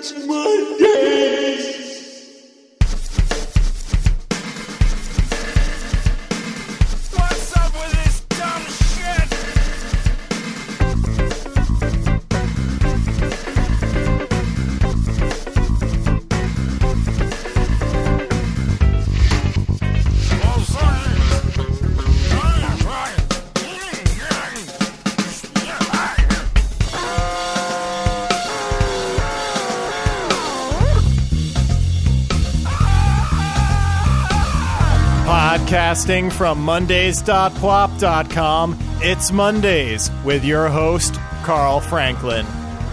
It's Mondays. Podcasting from Mondays.pwop.com, it's Mondays with your host, Carl Franklin.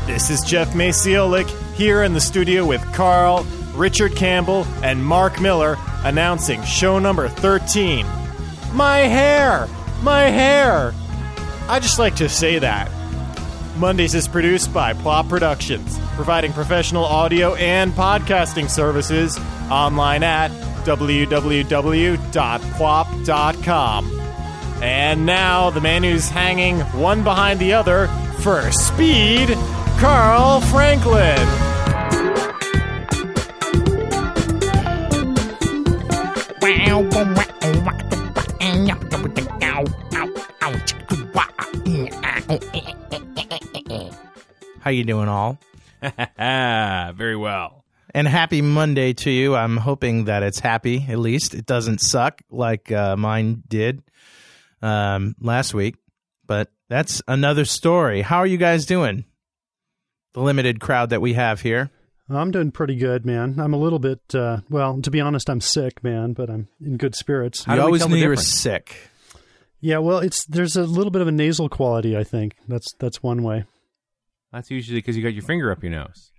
This is Jeff Maciolik here in the studio with Carl, Richard Campbell, and Mark Miller announcing show number 13. My hair! My hair! I just like to say that. Mondays is produced by Pwop Productions, providing professional audio and podcasting services online at www.pwop.com. And now, the man who's hanging one behind the other for speed, Carl Franklin. How you doing all? Very well. And happy Monday to you. I'm hoping that it's happy, at least. It doesn't suck like uh, mine did um, last week. But that's another story. How are you guys doing? The limited crowd that we have here. I'm doing pretty good, man. I'm a little bit, uh, well, to be honest, I'm sick, man, but I'm in good spirits. How you do we always tell knew the you were sick. Yeah, well, it's there's a little bit of a nasal quality. I think that's that's one way. That's usually because you got your finger up your nose.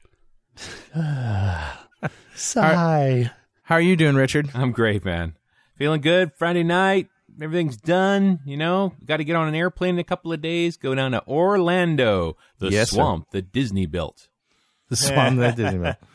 Sigh. How are you doing, Richard? I'm great, man. Feeling good. Friday night. Everything's done. You know, got to get on an airplane in a couple of days. Go down to Orlando, the Yes, sir. swamp that Disney built. The swamp that Disney man.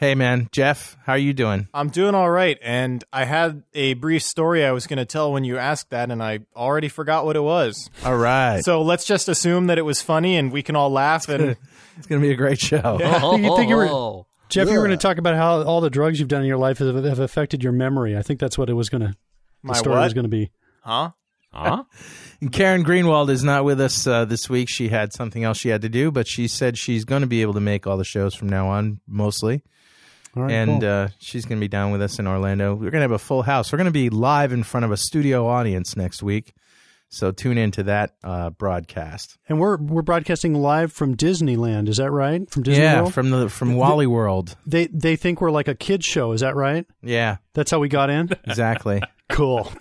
Hey, man. Jeff, how are you doing? I'm doing all right, and I had a brief story I was going to tell when you asked that, and I already forgot what it was. All right. So let's just assume that it was funny, and we can all laugh. And it's going to be a great show. You think you were- Oh. Jeff, you were going to talk about how all the drugs you've done in your life have, have affected your memory. I think that's what it was going to. The My story what? was going to be. huh? Huh? And Karen Greenwald is not with us uh, this week. She had something else she had to do, but she said she's going to be able to make all the shows from now on, mostly. All right, and cool. uh, she's going to be down with us in Orlando. We're going to have a full house. We're going to be live in front of a studio audience next week. So tune into that uh, broadcast. and we're we're broadcasting live from Disneyland. Is that right? From Disney yeah, World. from the from Wally World. they they think we're like a kids show. Is that right? Yeah, That's how we got in. exactly. cool.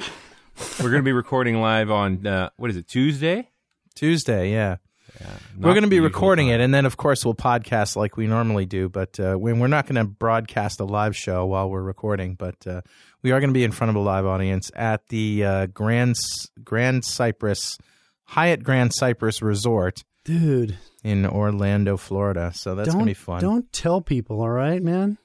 We're going to be recording live on, uh, what is it, Tuesday? Tuesday, yeah. Not we're going to be recording time. it, and then of course we'll podcast like we normally do. But uh, we're not going to broadcast a live show while we're recording, but uh, we are going to be in front of a live audience at the uh, Grand Grand Cypress Hyatt Grand Cypress Resort Dude, in Orlando, Florida. So that's going don't to be fun. don't tell people. All right, man.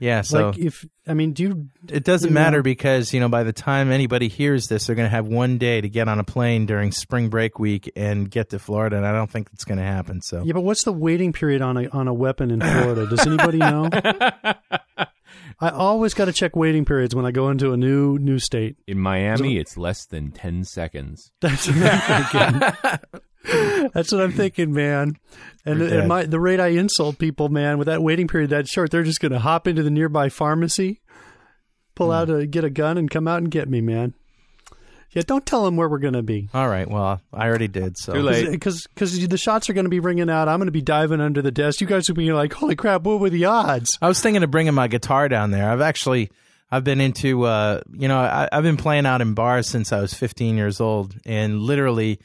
Yeah, so like if I mean, do you it doesn't you know- matter because you know by the time anybody hears this, they're going to have one day to get on a plane during spring break week and get to Florida, and I don't think it's going to happen. So Yeah, but what's the waiting period on a on a weapon in Florida? Does anybody know? I always got to check waiting periods when I go into a new new state. In Miami, it's less than 10 seconds. That's what I'm thinking. That's what I'm thinking, man. And, and my the rate I insult people, man, with that waiting period that short, they're just going to hop into the nearby pharmacy, pull Hmm. out a get a gun, and come out and get me, man. Yeah, don't tell them where we're going to be. all right, well I already did. So Too late. Because because the shots are going to be ringing out. I'm going to be diving under the desk. You guys will be like, "Holy crap! What were the odds?" I was thinking of bringing my guitar down there. I've actually, I've been into, uh, you know, I, I've been playing out in bars since I was 15 years old, and literally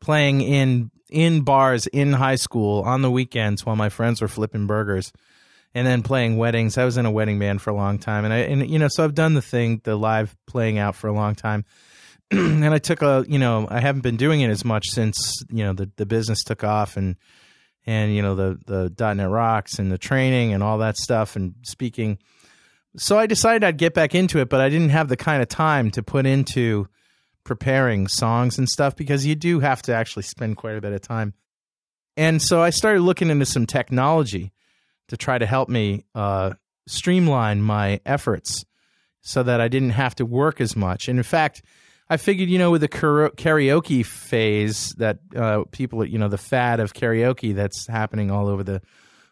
playing in in bars in high school on the weekends while my friends were flipping burgers, and then playing weddings. I was in a wedding band for a long time, and I, and you know, so I've done the thing, the live playing out for a long time. and I took a, you know, I haven't been doing it as much since you know the the business took off and and you know the the .NET Rocks and the training and all that stuff and speaking. So I decided I'd get back into it, but I didn't have the kind of time to put into preparing songs and stuff because you do have to actually spend quite a bit of time. And so I started looking into some technology to try to help me uh, streamline my efforts so that I didn't have to work as much. And in fact, I figured, you know, with the karaoke phase that uh, people, you know, the fad of karaoke that's happening all over the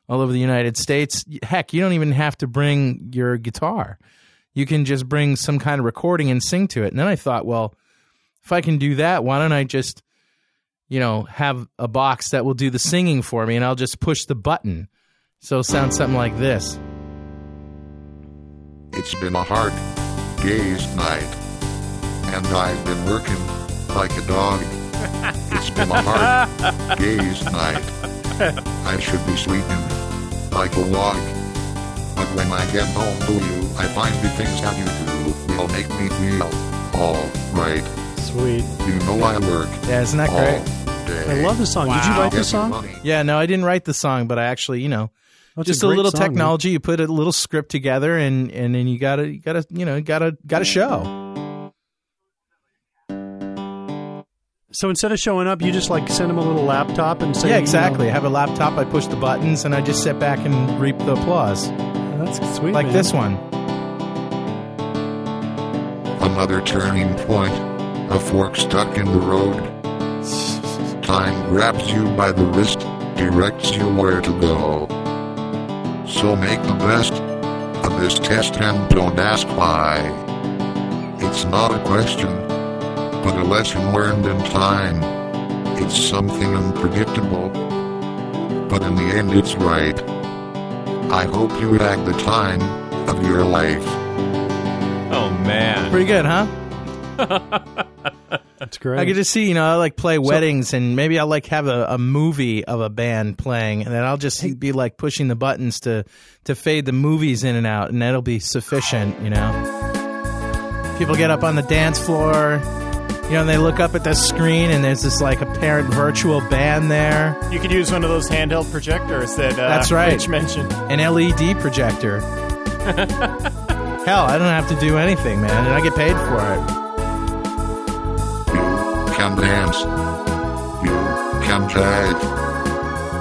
all over the United States. Heck, you don't even have to bring your guitar. You can just bring some kind of recording and sing to it. And then I thought, well, if I can do that, why don't I just, you know, have a box that will do the singing for me and I'll just push the button. So it sounds something like this. It's been a hard day's night, and I've been working like a dog. It's been a hard day's night. I should be sleeping like a log. But when I get home to you, I find the things that you do will make me feel all right. Sweet. You know I work Yeah, isn't that all great? day. I love the song. Did you write the song? Yeah, no, I didn't write the song, but I actually, you know, That's just a, great little song, man. technology. You put a little script together, and and then you gotta, you gotta, you know, gotta, gotta show. So instead of showing up, you just like send them a little laptop and say, Yeah, you know, exactly. I have a laptop. I push the buttons, and I just sit back and reap the applause, that's sweet. like man. this one. Another turning point, a fork stuck in the road. Time grabs you by the wrist, directs you where to go. So make the best of this test and don't ask why. It's not a question, but a lesson learned in time. It's something unpredictable, but in the end it's right. I hope you had the time of your life. Oh man. Pretty good, huh? That's great. I get to see, you know, I like play weddings, and maybe I'll like have a, a movie of a band playing, and then I'll just be like pushing the buttons to to fade the movies in and out, and that'll be sufficient, you know. People get up on the dance floor, you know, and they look up at the screen, and there's this like apparent virtual band there, You could use one of those handheld projectors that uh, That's right. Rich mentioned. an LED projector. Hell, I don't have to do anything, man, and I get paid for it. You can dance. You can tag.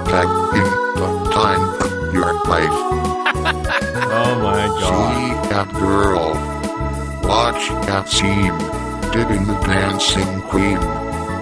Tag in the time of your life. Oh my god. See that girl. Watch that scene. Digging the dancing queen.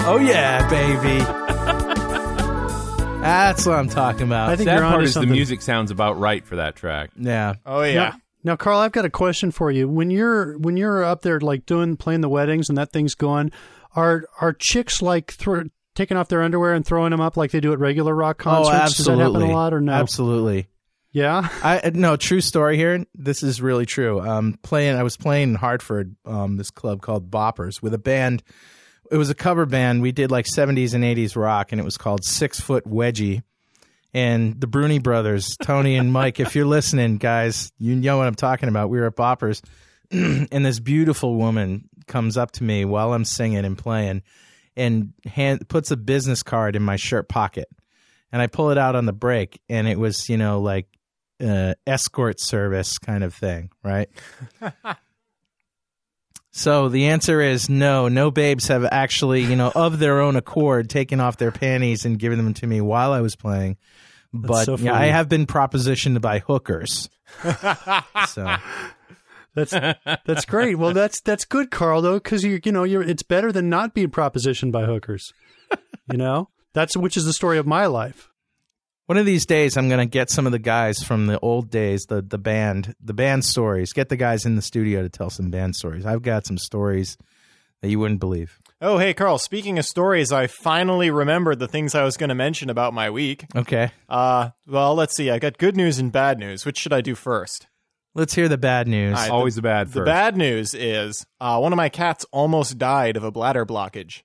Oh yeah, baby. That's what I'm talking about. I think Sad you're part onto is the music sounds about right for that track. yeah. Oh yeah. Now, now, Carl, I've got a question for you. When you're when you're up there like doing playing the weddings and that thing's going, are are chicks like thro- taking off their underwear and throwing them up like they do at regular rock oh, concerts? Oh, absolutely. Does that happen a lot or no? Absolutely. Yeah. I no true story here. This is really true. Um, playing, I was playing in Hartford, um, this club called Boppers with a band. It was a cover band. We did like '70s and '80s rock, and it was called Six Foot Wedgie. And the Bruni brothers, Tony and Mike, if you're listening, guys, you know what I'm talking about. We were at Boppers, and this beautiful woman comes up to me while I'm singing and playing, and hand puts a business card in my shirt pocket, and I pull it out on the break, and it was you know like uh, escort service kind of thing, right? so the answer is no. No babes have actually, you know, of their own accord, taken off their panties and given them to me while I was playing. But so yeah, I have been propositioned by hookers. so That's that's great. Well, that's that's good, Carl. Though, because you you know you're it's better than not being propositioned by hookers. You know that's which is the story of my life. One of these days, I'm going to get some of the guys from the old days, the the band, the band stories. Get the guys in the studio to tell some band stories. I've got some stories that you wouldn't believe. Oh, hey, Carl. Speaking of stories, I finally remembered the things I was going to mention about my week. Okay, Uh, well, let's see. I got good news and bad news. Which should I do first? let's hear the bad news. All right, Always the bad The bad news is uh, one of my cats almost died of a bladder blockage,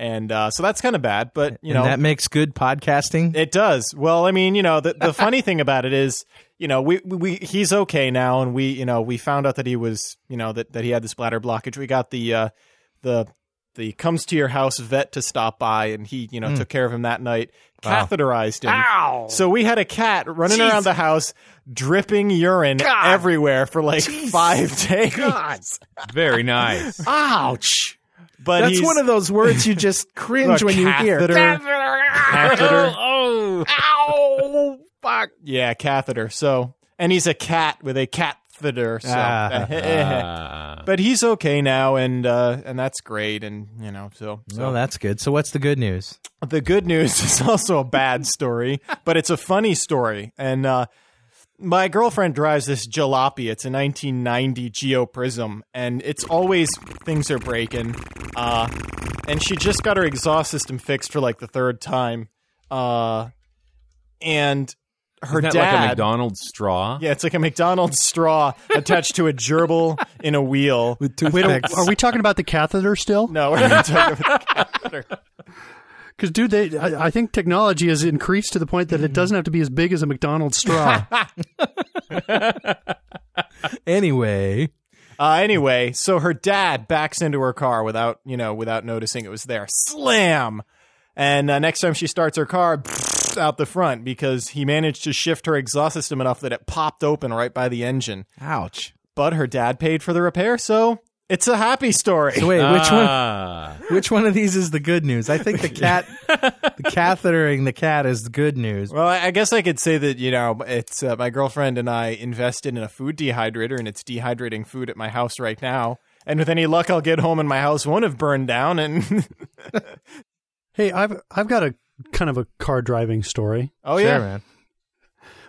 and uh, so that's kind of bad. But you and know, that makes good podcasting. It does. Well, I mean, you know, the the funny thing about it is, you know, we we he's okay now, and we you know we found out that he was you know that that he had this bladder blockage. We got the uh, the the comes to your house vet to stop by, and he you know took care of him that night, catheterized him. So we had a cat running around the house, dripping urine everywhere for like five days. Very nice. Ouch! But That's one of those words you just cringe Look, when you hear. catheter, catheter. oh. Ow! Fuck. Yeah, catheter. So, and he's a cat with a catheter. So, Ah. Uh, but he's okay now, and uh, and that's great. And you know, so so Oh, that's good. So what's the good news? the good news is also a bad story, but it's a funny story. And uh, my girlfriend drives this jalopy. It's a 1990 Geo Prizm, and it's always things are breaking. Uh, and she just got her exhaust system fixed for like the third time. Uh, and her Isn't that dad. like a McDonald's straw? yeah, it's like a McDonald's straw attached to a gerbil in a wheel. Wait, are we talking about the catheter still? No, we're not talking about the catheter. Because, dude, they, I, I think technology has increased to the point that it doesn't have to be as big as a McDonald's straw. Anyway, Uh, anyway, so her dad backs into her car without, you know, without noticing it was there. Slam! And uh, next time she starts her car, out the front because he managed to shift her exhaust system enough that it popped open right by the engine. ouch. But her dad paid for the repair, so it's a happy story. So wait, which one? Ah. Which one of these is the good news? I think the cat, the cathetering the cat is the good news. Well, I I guess I could say that you know it's uh, my girlfriend and I invested in a food dehydrator, and it's dehydrating food at my house right now. And with any luck, I'll get home and my house won't have burned down. And hey, I've I've got a kind of a car driving story. oh Sure, yeah, man.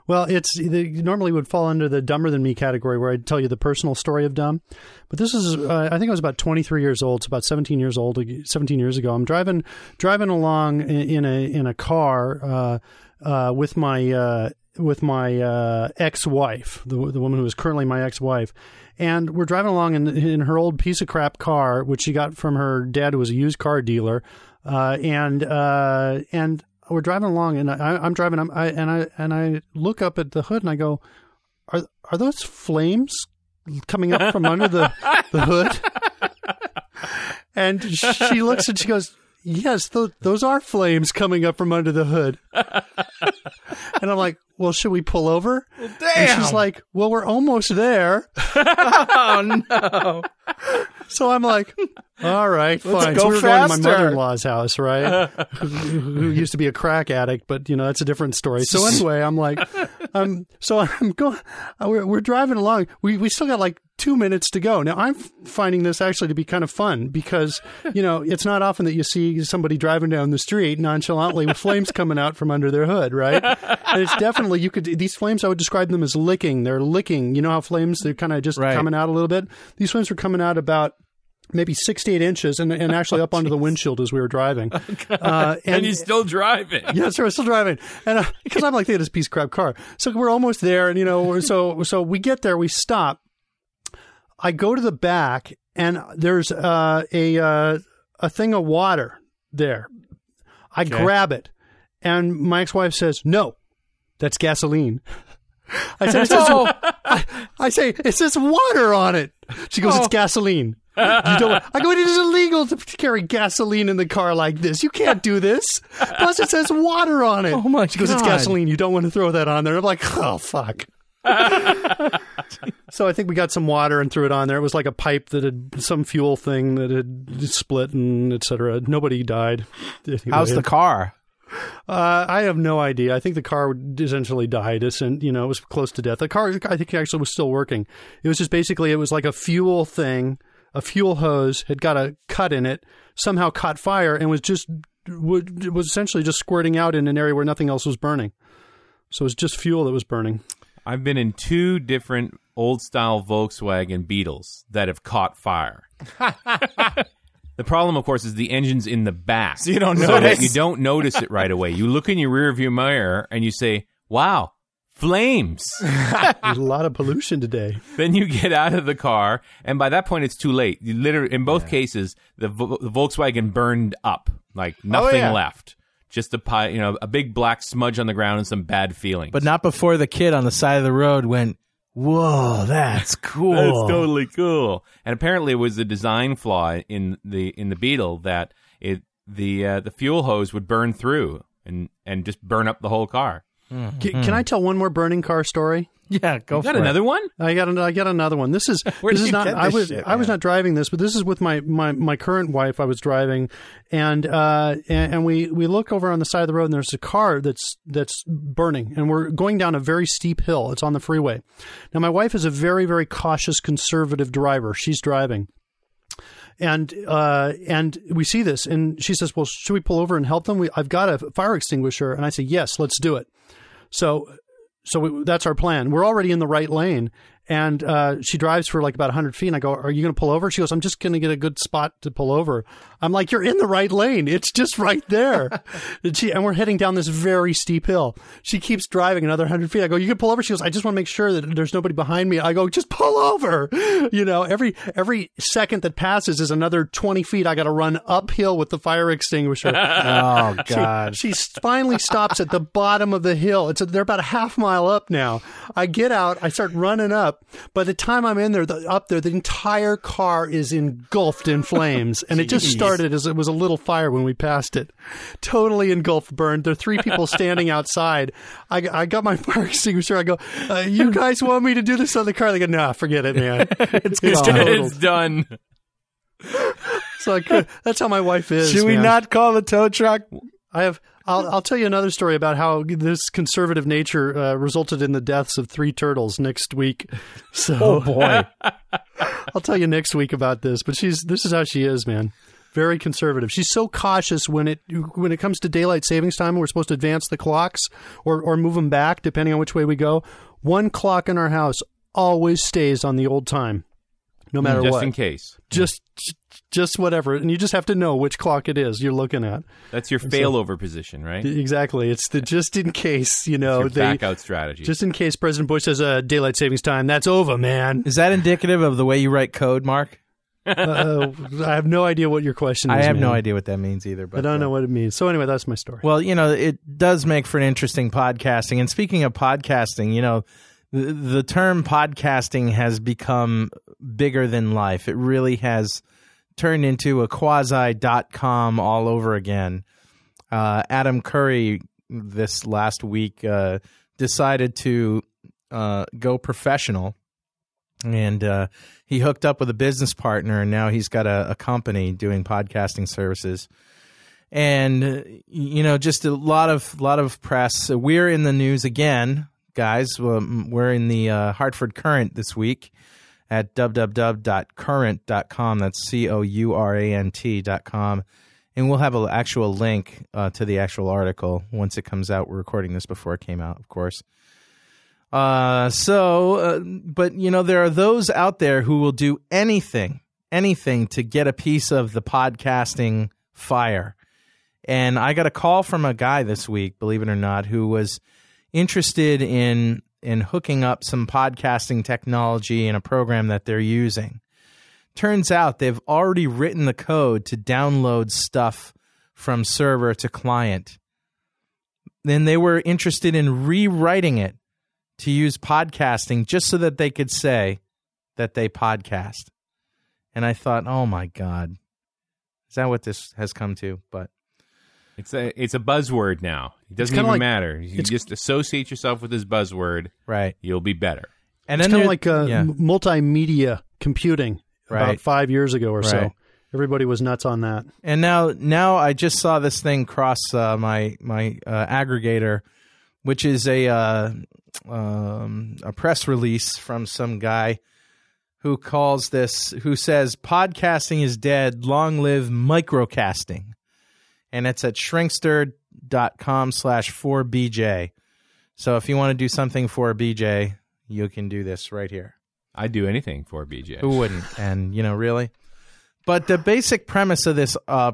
Well, it's they normally would fall under the dumber than me category, where I'd tell you the personal story of dumb. But this is, uh, I think I was about 23 years old. It's about 17 years old, 17 years ago. I'm driving driving along in, a in a car uh, uh, with my uh, with my uh, ex wife, the the woman who is currently my ex wife. And we're driving along in, in her old piece of crap car, which she got from her dad, who was a used car dealer. Uh, and uh, and we're driving along, and I, I'm driving, I'm, I, and I and I look up at the hood, and I go, "Are are those flames coming up from under the the hood?" And she looks and she goes, "Yes, th- those are flames coming up from under the hood." And I'm like, "Well, should we pull over?" And she's like, "Well, we're almost there." Oh no! So I'm like, all right, fine. go so we were going to my mother-in-law's house, right? who, who used to be a crack addict, but you know that's a different story. So anyway, I'm like, um, so I'm going. uh, We're, we're driving along. We we still got like two minutes to go. Now I'm finding this actually to be kind of fun because you know it's not often that you see somebody driving down the street nonchalantly with flames coming out from under their hood, right? And it's definitely you could these flames. I would describe them as licking. They're licking. You know how flames they're kind of just Right. coming out a little bit. These flames were coming out about maybe six to eight inches and, and actually up onto the windshield as we were driving. Uh, And you're still driving. yeah, so we're still driving, and because I'm like, look at this piece of crap car. So we're almost there, and you know, so so we get there, we stop. I go to the back, and there's uh, a uh, a thing of water there. I grab it, and my ex-wife says, "No, that's gasoline." I said, says, I, I say, it says water on it. She goes, it's gasoline. You don't, I go, it is illegal to carry gasoline in the car like this. You can't do this. Plus, it says water on it. Oh, my She goes, it's gasoline. You don't want to throw that on there. I'm like, oh fuck. so I think we got some water and threw it on there. It was like a pipe that had some fuel thing that had split and et cetera. Nobody died. How's the car? Uh, I have no idea. I think the car essentially died. And you know it was close to death. The car, I think, actually was still working. It was just basically it was like a fuel thing. A fuel hose had got a cut in it. Somehow caught fire and was just would was essentially just squirting out in an area where nothing else was burning. So it was just fuel that was burning. I've been in two different old style Volkswagen Beetles that have caught fire. the problem, of course, is the engine's in the back. So you don't that notice. you don't notice it right away. You look in your rearview mirror and you say, wow, flames. There's a lot of pollution today. then you get out of the car, and by that point, it's too late. You literally, in both cases, the, Vo- the Volkswagen burned up, like nothing yeah. left. Just a pie, you know, a big black smudge on the ground and some bad feelings. But not before the kid on the side of the road went, "Whoa, that's cool." That's totally cool. And apparently, it was a design flaw in the in the Beetle that it the uh, the fuel hose would burn through and and just burn up the whole car. Can, can I tell one more burning car story? Yeah, go You got for it. Got another one? I got an, I got another one. This is Where this did is you not get I was shit, I was not driving this, but this is with my my, my current wife. I was driving, and uh and, and we we look over on the side of the road, and there's a car that's that's burning, and we're going down a very steep hill. It's on the freeway. Now my wife is a very very cautious conservative driver. She's driving. And uh, and we see this, and she says, "Well, should we pull over and help them? We, I've got a fire extinguisher." And I say, "Yes, let's do it." So so we, that's our plan. We're already in the right lane, and uh, she drives for like about 100 feet. And I go, "Are you going to pull over?" She goes, "I'm just going to get a good spot to pull over." I'm like, "You're in the right lane. It's just right there." and, she, and we're heading down this very steep hill. She keeps driving another 100 feet. I go, "You can pull over." She goes, "I just want to make sure that there's nobody behind me." I go, "Just pull over." You know, every every second that passes is another 20 feet. I got to run uphill with the fire extinguisher. Oh She- God. She, finally stops at the bottom of the hill. It's a, they're about a half mile up now. I get out. I start running up. By the time I'm in there, the, up there, the entire car is engulfed in flames, and it just started as it was a little fire when we passed it. Totally engulfed, burned. There are three people standing outside. I, I got my fire extinguisher. I go, uh, "You guys want me to do this on the car?" They go, "Nah, forget it, man. It's, it's gone. It's done. So I could, that's how my wife is. Should we man. not call the tow truck? I have. I'll, I'll tell you another story about how this conservative nature uh, resulted in the deaths of three turtles next week. So, Oh boy. I'll tell you next week about this. But she's this is how she is, man. Very conservative. She's so cautious when it when it comes to daylight savings time. We're supposed to advance the clocks or or move them back depending on which way we go. One clock in our house always stays on the old time, no matter Just what. in case. just just whatever, and you just have to know which clock it is you're looking at. That's your failover position, right? Exactly. It's the just in case, you know, your they back strategy. just in case President Bush says uh, daylight savings time. That's over, man. Is that indicative of the way you write code, Mark? uh, I have no idea what your question is. I have no idea what that means either. But I don't uh, know what it means. So anyway, that's my story. Well, you know, it does make for an interesting podcasting. And speaking of podcasting, you know, the, the term podcasting has become bigger than life. It really has turned into a quasi dot com all over again. Uh, Adam Curry this last week uh, decided to uh, go professional. And uh, he hooked up with a business partner, and now he's got a, a company doing podcasting services and uh, you know just a lot of lot of press we're in the news again guys we're in the uh, hartford Courant this week at www.courant.com that's c-o-u-r-a-n-t dot com. And we'll have an actual link uh, to the actual article once it comes out. We're recording this before it came out of course. Uh, so uh, but you know there are those out there who will do anything anything to get a piece of the podcasting fire. And I got a call from a guy this week, believe it or not, who was interested in in hooking up some podcasting technology in a program that they're using. Turns out they've already written the code to download stuff from server to client. Then they were interested in rewriting it to use podcasting just so that they could say that they podcast. And I thought, oh my God, is that what this has come to? But It's a it's a buzzword now. It doesn't even like- matter. You just associate yourself with this buzzword. right. You'll be better. And it's then kind of like uh, yeah. m- multimedia computing Right. about five years ago or so. Everybody was nuts on that. And now, now I just saw this thing cross uh, my my uh, aggregator, which is a uh, um, a press release from some guy who calls this, who says podcasting is dead. Long live microcasting, and it's at shrinkster.com slash 4bj. So if you want to do something for BJ, you can do this right here. I'd do anything for BJ. Who wouldn't? And you know, really. But the basic premise of this uh,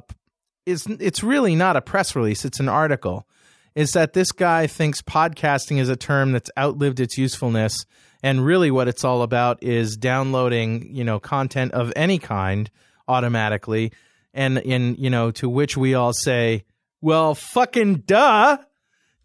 is it's really not a press release; it's an article. Is that this guy thinks podcasting is a term that's outlived its usefulness, and really what it's all about is downloading, you know, content of any kind automatically, and in you know, to which we all say, "Well, fucking duh."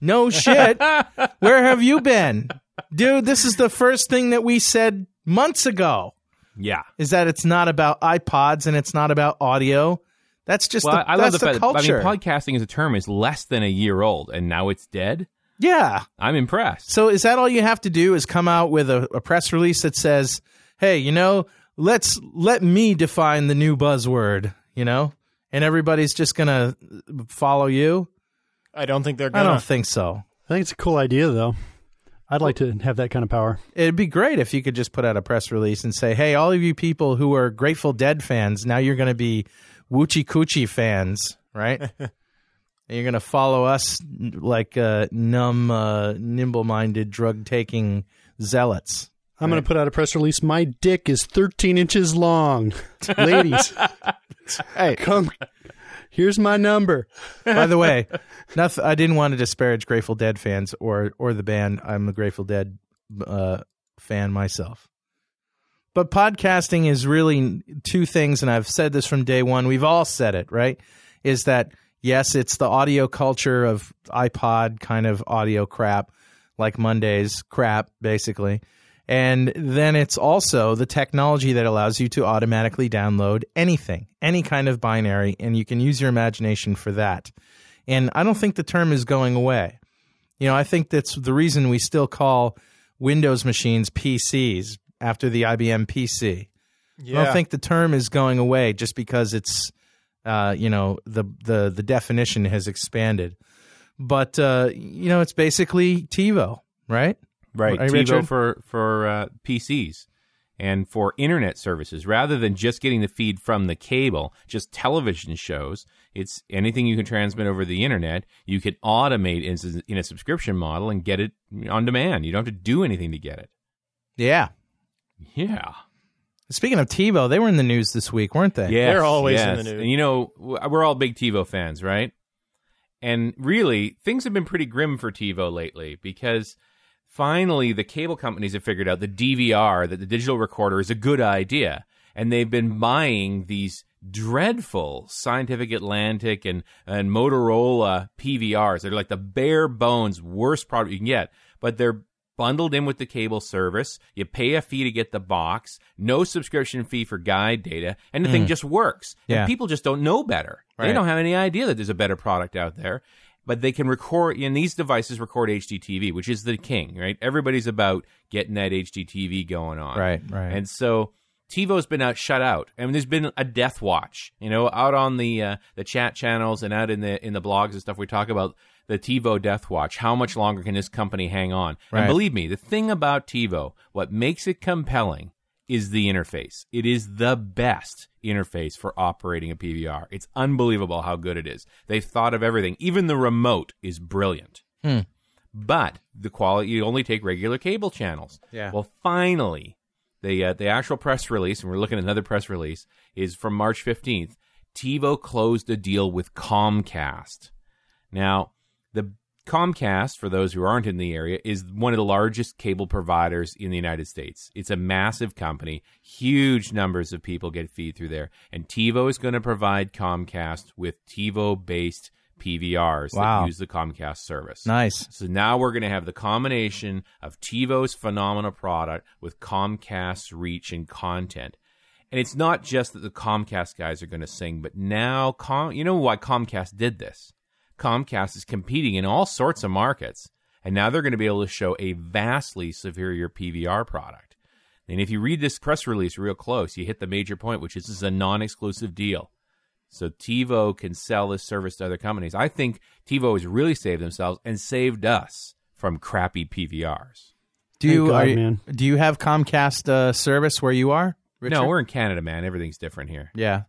No shit. Where have you been? Dude, this is the first thing that we said months ago Yeah. is that it's not about iPods and it's not about audio. That's just Well, the, I love that's the fact. culture. I mean, podcasting as a term is less than a year old, and now it's dead. Yeah. I'm impressed. So is that all you have to do? Is come out with a, a press release that says, "Hey, you know, let's let me define the new buzzword," you know, and everybody's just gonna follow you? I don't think they're I gonna. I don't think so. I think it's a cool idea, though. I'd like to have that kind of power. It'd be great if you could just put out a press release and say, "Hey, all of you people who are Grateful Dead fans, now you're going to be Woochie Coochie fans, right? and you're going to follow us like uh, numb, uh, nimble-minded, drug-taking zealots." I'm going to put out a press release. My dick is 13 inches long. Ladies, Hey, come. Here's my number. by the way, noth- I didn't want to disparage Grateful Dead fans or or the band. I'm a Grateful Dead uh, fan myself. But podcasting is really two things, and I've said this from day one. We've all said it, right? Is that yes, it's the audio culture of iPod kind of audio crap, like Monday's crap, basically. And then it's also the technology that allows you to automatically download anything, any kind of binary, and you can use your imagination for that. And I don't think the term is going away. You know, I think that's the reason we still call Windows machines PCs after the IBM PC. yeah. I don't think the term is going away just because it's, uh, you know, the the the definition has expanded. But uh, you know, it's basically TiVo, right? Right, Right, TiVo for for uh, PCs and for internet services, rather than just getting the feed from the cable, just television shows. It's anything you can transmit over the internet. You can automate in, in a subscription model and get it on demand. You don't have to do anything to get it. Yeah. Yeah, Speaking of TiVo, they were in the news this week, weren't they? Yeah, They're always in the news. And you know, we're all big TiVo fans, right? And really, things have been pretty grim for TiVo lately because finally the cable companies have figured out the DVR, that the digital recorder is a good idea. And they've been buying these dreadful Scientific Atlanta and, and Motorola PVRs. They're like the bare bones worst product you can get, but they're bundled in with the cable service. You pay a fee to get the box, no subscription fee for guide data, and the thing hmm. just works. Yeah. And people just don't know better. They don't have any idea that there's a better product out there. But they can record, and these devices record HDTV, which is the king, right? Everybody's about getting that HDTV going on. Right, right. And so TiVo's been out, shut out. I mean, there's been a death watch, you know, out on the uh, the chat channels and out in the in the blogs and stuff. We talk about the TiVo death watch. How much longer can this company hang on? Right. And believe me, the thing about TiVo, what makes it compelling is the interface. It is the best interface for operating a PVR. It's unbelievable how good it is. They've thought of everything. Even the remote is brilliant. But the quality, you only take regular cable channels. Yeah. Well, finally, the uh, the actual press release, and we're looking at another press release, is from March fifteenth. TiVo closed a deal with Comcast. Now, Comcast, for those who aren't in the area, is one of the largest cable providers in the United States. It's a massive company. Huge numbers of people get feed through there. And TiVo is going to provide Comcast with TiVo based PVRs Wow. that use the Comcast service. Nice. So now we're going to have the combination of TiVo's phenomenal product with Comcast's reach and content. And it's not just that the Comcast guys are going to sing, but now, Com- you know why Comcast did this? Comcast is competing in all sorts of markets, and now they're going to be able to show a vastly superior PVR product. And if you read this press release real close, you hit the major point, which is this is a non exclusive deal. So TiVo can sell this service to other companies. I think TiVo has really saved themselves and saved us from crappy PVRs. Do you God, you- man. do you have Comcast uh, service where you are? Richard? No, we're in Canada, man. Everything's different here. yeah.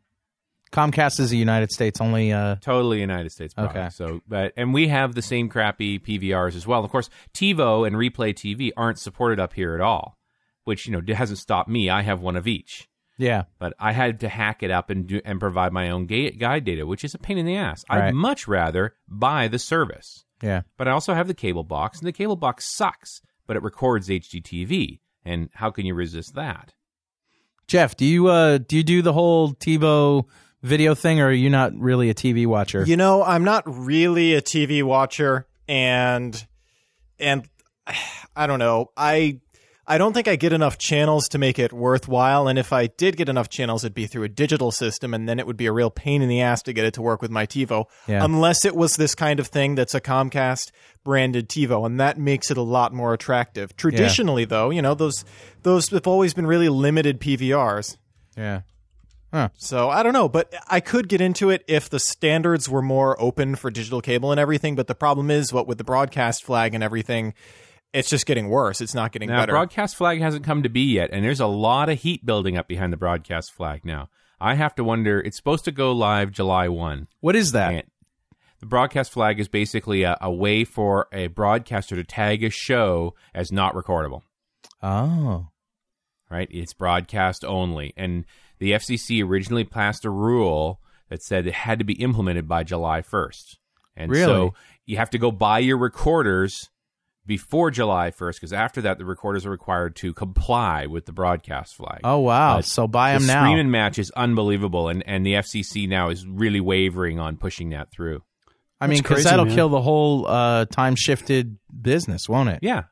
Comcast is a United States only. Uh, Totally United States product. Okay. So, but and we have the same crappy PVRs as well. Of course, TiVo and Replay TV aren't supported up here at all, which you know hasn't stopped me. I have one of each, yeah. but I had to hack it up and do and provide my own ga- guide data, which is a pain in the ass. Right. I'd much rather buy the service. Yeah. But I also have the cable box, and the cable box sucks, but it records HDTV. And how can you resist that? Jeff, do you uh do you do the whole TiVo video thing, or are you not really a TV watcher? You know, I'm not really a TV watcher, and and I don't know. I I don't think I get enough channels to make it worthwhile. And if I did get enough channels, it'd be through a digital system, and then it would be a real pain in the ass to get it to work with my TiVo. Yeah. Unless it was this kind of thing that's a Comcast branded TiVo, and that makes it a lot more attractive. Traditionally, though, you know those those have always been really limited PVRs. Yeah. So I don't know, but I could get into it if the standards were more open for digital cable and everything. But the problem is, what with the broadcast flag and everything, it's just getting worse. It's not getting Now, better. broadcast flag hasn't come to be yet, and there's a lot of heat building up behind the broadcast flag now. I have to wonder. It's supposed to go live July one. What is that? And the broadcast flag is basically a, a way for a broadcaster to tag a show as not recordable. Oh. Right? It's broadcast only, and the FCC originally passed a rule that said it had to be implemented by July first. And Really? so you have to go buy your recorders before July 1st because after that the recorders are required to comply with the broadcast flag. Oh wow. Uh, so buy the them now. stream and match is unbelievable, and, and the FCC now is really wavering on pushing that through. I mean, because that'll man. kill the whole uh, time shifted business, won't it? Yeah,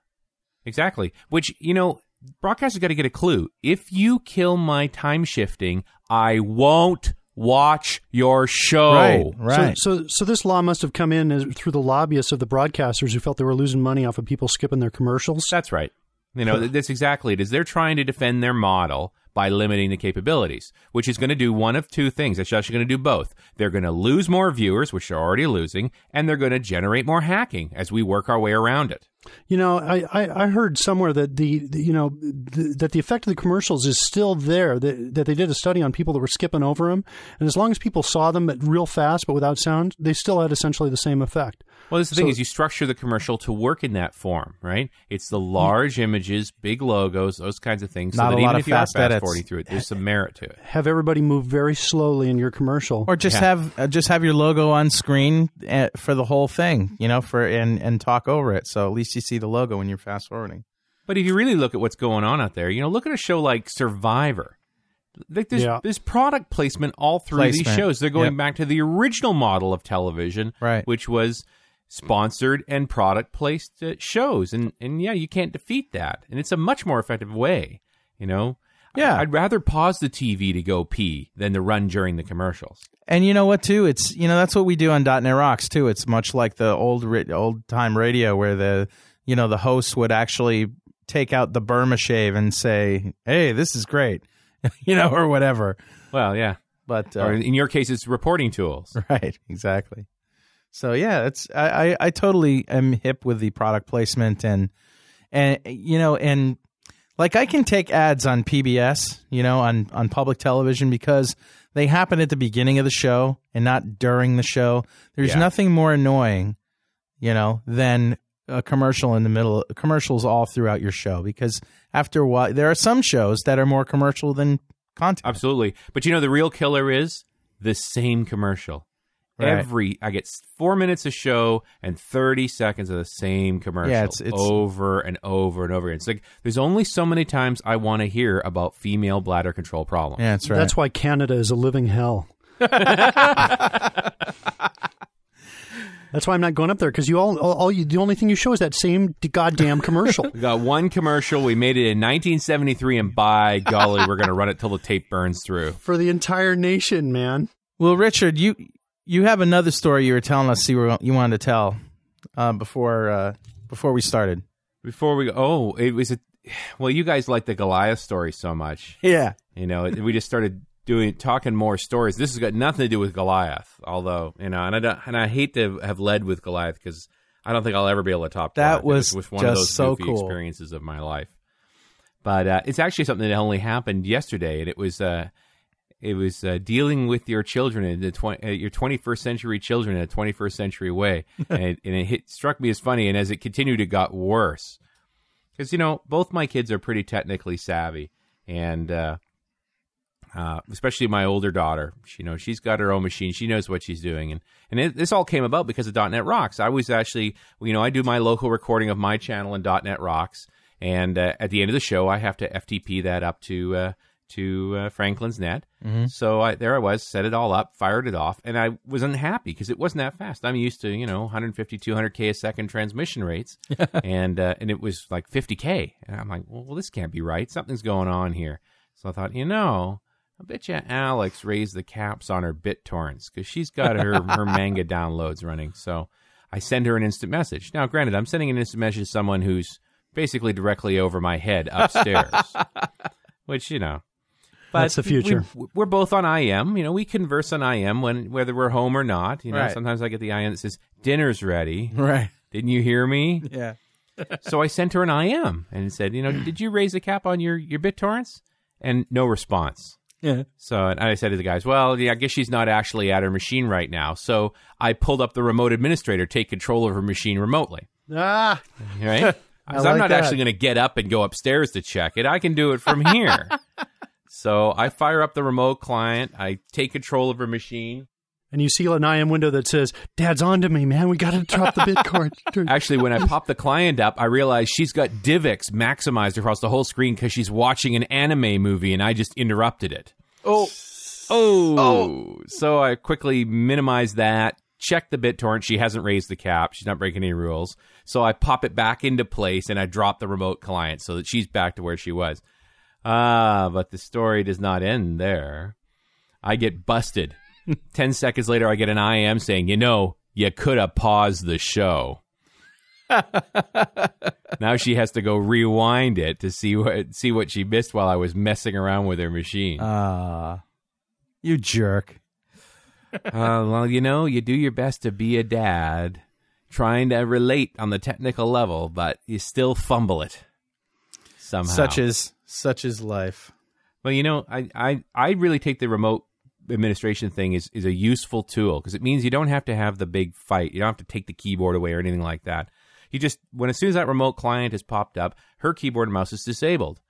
exactly. Which you know, broadcasters got to get a clue. If you kill my time shifting, I won't watch your show. Right. Right. So, so, so this law must have come in as, through the lobbyists of the broadcasters who felt they were losing money off of people skipping their commercials. That's right. You know, th- that's exactly it. Is they're trying to defend their model by limiting the capabilities, which is going to do one of two things. It's actually going to do both. They're going to lose more viewers, which they're already losing, and they're going to generate more hacking as we work our way around it. You know, I, I, I heard somewhere that the, you know the, that the effect of the commercials is still there. That, that they did a study on people that were skipping over them, and as long as people saw them at real fast but without sound, they still had essentially the same effect. Well, this is the thing is you structure the commercial to work in that form, right? It's the large images, big logos, those kinds of things. Not so that a even lot of if you are fast fast edits. forwarding through it, there's some merit to it. Have everybody move very slowly in your commercial. or just Yeah. have uh, just have your logo on screen uh, for the whole thing, you know, for and and talk over it. So at least you see the logo when you're fast forwarding. But if you really look at what's going on out there, you know, look at a show like Survivor. Like there's, Yeah. there's product placement all through these shows. They're going Yep. back to the original model of television, Right. which was sponsored and product placed uh, shows. And and yeah, you can't defeat that. And it's a much more effective way, you know. Yeah. I'd rather pause the TV to go pee than to run during the commercials. And you know what too? It's you know that's what we do on .NET Rocks too. It's much like the old old time radio where the you know the hosts would actually take out the Burma shave and say, "Hey, this is great," you know, or whatever. Well, yeah. But Or uh, in your case, it's reporting tools. right, exactly. So yeah, it's I, I I totally am hip with the product placement and and you know and like I can take ads on PBS, you know, on on public television because they happen at the beginning of the show and not during the show. There's Yeah. nothing more annoying, you know, than a commercial in the middle commercials all throughout your show because after a while there are some shows that are more commercial than content. Absolutely. But you know, the real killer is the same commercial. Right. Every I get four minutes a show and thirty seconds of the same commercial Yeah, it's- it's- over and over and over again. It's like there's only so many times I want to hear about female bladder control problems. Yeah, that's right. That's why Canada is a living hell. That's why I'm not going up there because you all, all, all you, the only thing you show is that same goddamn commercial. We got one commercial. We made it in 1973, and by golly, we're going to run it till the tape burns through. for the entire nation, man. Well, Richard, you you have another story you were telling us you you wanted to tell uh, before uh, before we started. Before we oh, it was a well. You guys like the Goliath story so much. Yeah. You know, we just started doing talking more stories. This has got nothing to do with Goliath, although you know, and I don't, and I hate to have led with Goliath because I don't think I'll ever be able to top That Goliath. It was one of those so goofy cool. experiences of my life. But uh, it's actually something that only happened yesterday, and it was uh, it was uh, dealing with your children in the tw- uh, your 21st century children in a 21st century way, and it, and it hit, struck me as funny. And as it continued, it got worse because you know both my kids are pretty technically savvy, and uh, uh, especially my older daughter. She, you know, she's got her own machine. She knows what she's doing, and and it, this all came about because of .NET Rocks. I was actually, you know, I do my local recording of my channel in .NET Rocks, and uh, at the end of the show, I have to FTP that up to uh, to uh, franklins.net. So I, there I was, set it all up, fired it off, and I was unhappy because it wasn't that fast. I'm used to you know 150, 200k a second transmission rates, and uh, and it was like 50k, and I'm like, well, this can't be right. Something's going on here. So I thought, you know. I bet you Alex raised the caps on her BitTorrents because she's got her, her manga downloads running. So I send her an instant message. Now, granted, I'm sending an instant message to someone who's basically directly over my head upstairs, which you know. But That's the future. We, we're both on IM. You know, we converse on IM when whether we're home or not. You know, Right. sometimes I get the IM that says dinner's ready. Right. Didn't you hear me? Yeah. so I sent her an IM and said, you know, did you raise the cap on your your BitTorrents? And no response. Yeah. So and I said to the guys, well, yeah, I guess she's not actually at her machine right now. So I pulled up the remote administrator, take control of her machine remotely. Ah, Right? Because like I'm not that. actually going to get up and go upstairs to check it. I can do it from here. so I fire up the remote client. I take control of her machine. and you see an IM window that says, "Dad's on to me, man. We got to drop the Bitcoin." Actually, when I pop the client up, I realize she's got DivX maximized across the whole screen because she's watching an anime movie and I just interrupted it. Oh. oh. Oh. So I quickly minimize that, check the BitTorrent. She hasn't raised the cap. She's not breaking any rules. So I pop it back into place and I drop the remote client so that she's back to where she was. Ah, but the story does not end there. I get busted. 10 seconds later, I get an IM saying, you know, you could have paused the show. now she has to go rewind it to see what see what she missed while I was messing around with her machine. Ah. you jerk. Uh, well, you know, you do your best to be a dad, trying to relate on the technical level, but you still fumble it somehow. Such is such is life. well, you know, I, I, I really take the remote administration thing is, is a useful tool because it means you don't have to have the big fight. You don't have to take the keyboard away or anything like that. You just, when as soon as that remote client has popped up, her keyboard and mouse is disabled.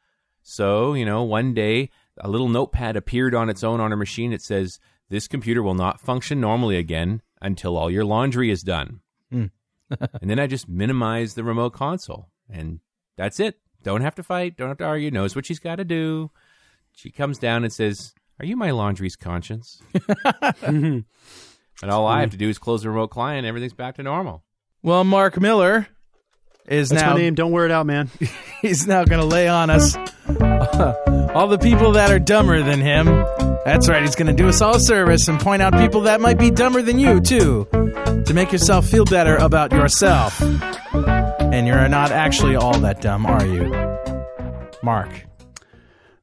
So, you know, one day a little notepad appeared on its own on her machine. It says, This computer will not function normally again until all your laundry is done. Mm. and then I just minimize the remote console. And that's it. Don't have to fight. Don't have to argue. Knows what she's got to do. She comes down and says, Are you my laundry's conscience? and all I have to do is close the remote client. Everything's back to normal. Well, Mark Miller is That's now my name. Don't wear it out, man. he's now going to lay on us all the people that are dumber than him. That's right. He's going to do us all a service and point out people that might be dumber than you too, to make yourself feel better about yourself. And you're not actually all that dumb, are you, Mark?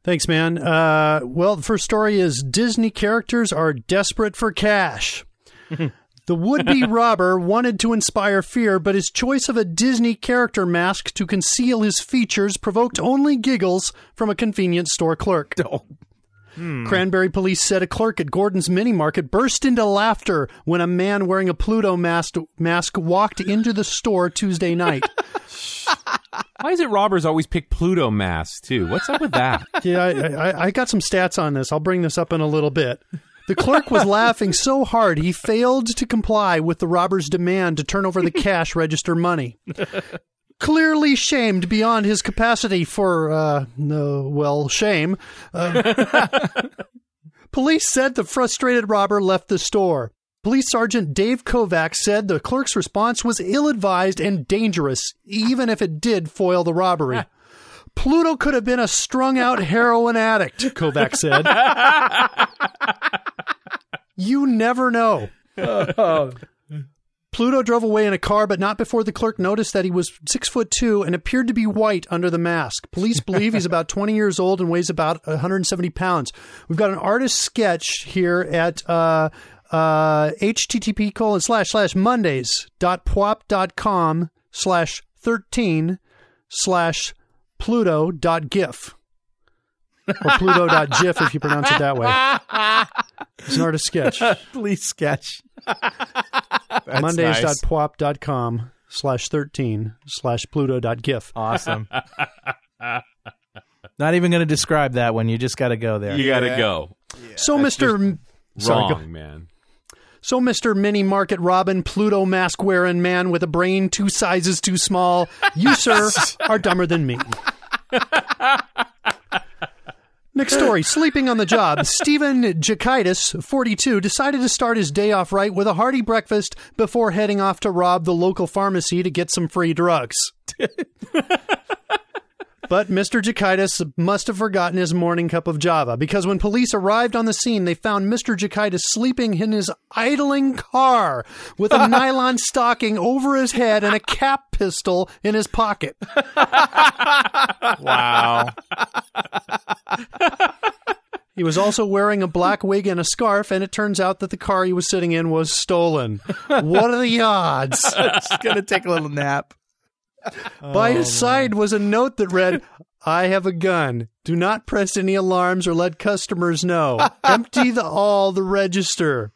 Thanks, man. Uh, well, the first story is Disney characters are desperate for cash. the would be robber wanted to inspire fear, but his choice of a Disney character mask to conceal his features provoked only giggles from a convenience store clerk. Hmm. Cranberry police said a clerk at Gordon's Mini Market burst into laughter when a man wearing a Pluto mask, mask walked into the store Tuesday night. Why is it robbers always pick Pluto masks, too? What's up with that? yeah, I, I, I got some stats on this. I'll bring this up in a little bit. The clerk was laughing so hard he failed to comply with the robber's demand to turn over the cash register money. Clearly shamed beyond his capacity for, uh, no, well, shame. uh, police said the frustrated robber left the store. Police Sergeant Dave Kovac said the clerk's response was ill advised and dangerous, even if it did foil the robbery. Pluto could have been a strung out heroin addict, Kovac said. you never know. Pluto drove away in a car, but not before the clerk noticed that he was six foot two and appeared to be white under the mask. Police believe he's about 20 years old and weighs about 170 pounds. We've got an artist sketch here at uh, uh, http colon slash slash mondays dot pwop dot com slash 13 slash pluto dot gif or pluto dot gif if you pronounce it that way. It's an artist sketch. Please sketch. Mondays.pwop.com slash 13 slash pluto dot gif. Awesome. Not even going to describe that one. You just got to go there. You got to go. So, Mr. M- Sorry, Wrong, go- man. So, Mr. Mini Market Robin, Pluto mask wearing man with a brain two sizes too small, you, sir, are dumber than me. Next story. Sleeping on the job. Stephen Jakaitis, 42, decided to start his day off right with a hearty breakfast before heading off to rob the local pharmacy to get some free drugs. But Mr. Jakaitis must have forgotten his morning cup of Java because when police arrived on the scene, they found Mr. Jakaitis sleeping in his idling car with a nylon stocking over his head and a cap pistol in his pocket. Wow. He was also wearing a black wig and a scarf, and it turns out that the car he was sitting in was stolen. What are the odds? Just gonna take a little nap. By his oh, side was a note that read, I have a gun. Do not press any alarms or let customers know. Empty the all the register.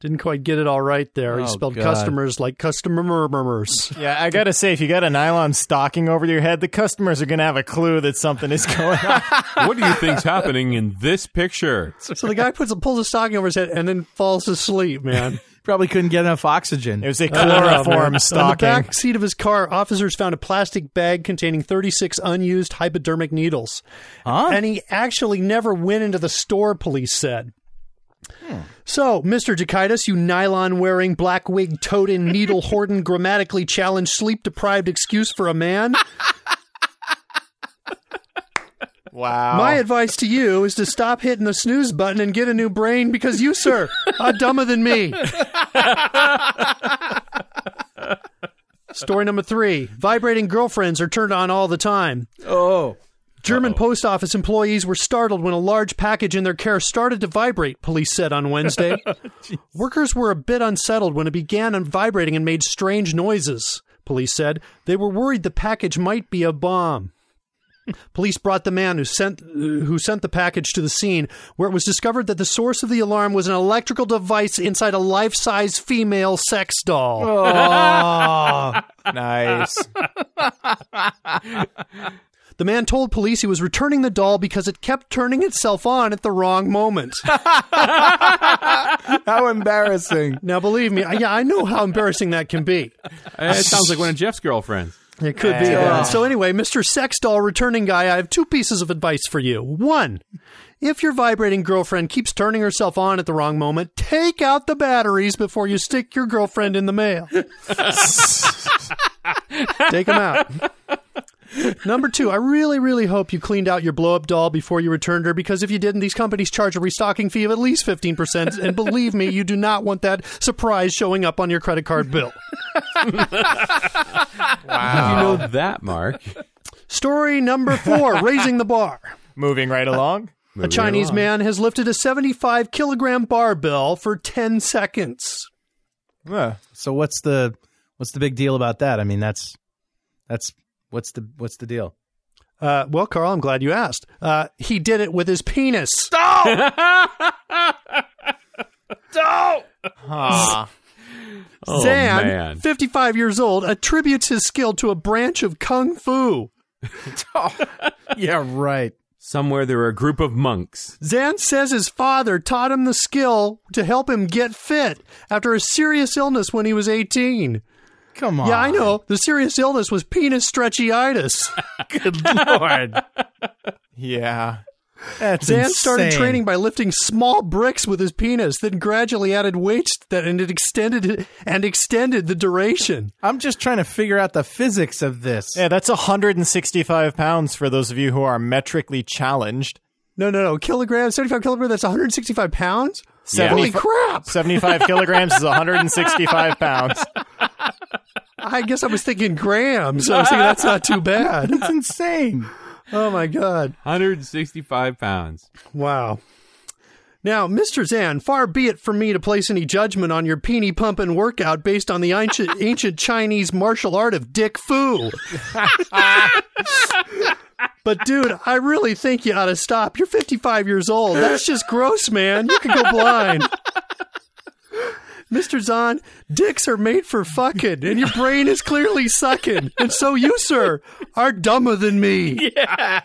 Didn't quite get it all right there. he Oh, spelled God. customers like customer murmurs. Yeah, I gotta say, if you got a nylon stocking over your head, the customers are gonna have a clue that something is going on. what do you think's happening in this picture? So the guy puts a, pulls a stocking over his head and then falls asleep, man. Probably couldn't get enough oxygen. It was a I don't know, man. chloroform On the stocking. back seat of his car, officers found a plastic bag containing 36 unused hypodermic needles. Huh? And he actually never went into the store, police said. So, Mr. Jakaitis, you nylon wearing, black wig toting, needle hoarding, grammatically challenged, sleep deprived excuse for a man, Wow. my advice to you is to stop hitting the snooze button and get a new brain because you, sir, are dumber than me. Story number three vibrating girlfriends are turned on all the time. oh. German post office employees were startled when a large package in their care started to vibrate, police said on Wednesday. Workers were a bit unsettled when it began vibrating and made strange noises, police said. They were worried the package might be a bomb. Police brought the man who sent who sent the package to the scene, where it was discovered that the source of the alarm was an electrical device inside a life-size female sex doll. Oh, nice. The man told police he was returning the doll because it kept turning itself on at the wrong moment. How embarrassing. Now, believe me, I- yeah, I know how embarrassing that can be. It sounds like one of Jeff's girlfriends. It could be. Yeah. So, anyway, Mr. Sex Doll returning guy, I have two pieces of advice for you. One, if your vibrating girlfriend keeps turning herself on at the wrong moment, take out the batteries before you stick your girlfriend in the mail. take them out. Number two, I really, really hope you cleaned out your blow up doll before you returned her because if you didn't, these companies charge a restocking fee of at least 15%. And believe me, you do not want that surprise showing up on your credit card bill. Wow. You know that, Mark. Story number four raising the bar. Moving right along. A Chinese man has lifted a 75 kilogram barbell for 10 seconds. Huh. So what's the what's the big deal about that? I mean, that's that's what's the what's the deal? Uh, well, Carl, I'm glad you asked. Uh, he did it with his penis. Ah. Oh, Zan, man. 55 years old, attributes his skill to a branch of kung fu. Yeah, right. Somewhere there are a group of monks. Zan says his father taught him the skill to help him get fit after a serious illness when he was 18. Come on. Yeah, I know. The serious illness was penis stretchyitis. Good lord. Yeah. That's Zan started training by lifting small bricks with his penis, then gradually added weights that and it extended and extended the duration. I'm just trying to figure out the physics of this. Yeah, that's 165 pounds for those of you who are metrically challenged. No, no, no. Kilograms, 75 kilograms, that's 165 pounds? Yeah. Holy crap. 75 kilograms is 165 pounds. I guess I was thinking grams. I was thinking that's not too bad. It's insane. Oh my God. 165 pounds. Wow. Now, Mr. Zan, far be it from me to place any judgment on your peenie pumping workout based on the ancient, ancient Chinese martial art of Dick Fu. but, dude, I really think you ought to stop. You're 55 years old. That's just gross, man. You could go blind. Mr. Zahn, dicks are made for fucking, and your brain is clearly sucking. And so you, sir, are dumber than me. Yeah.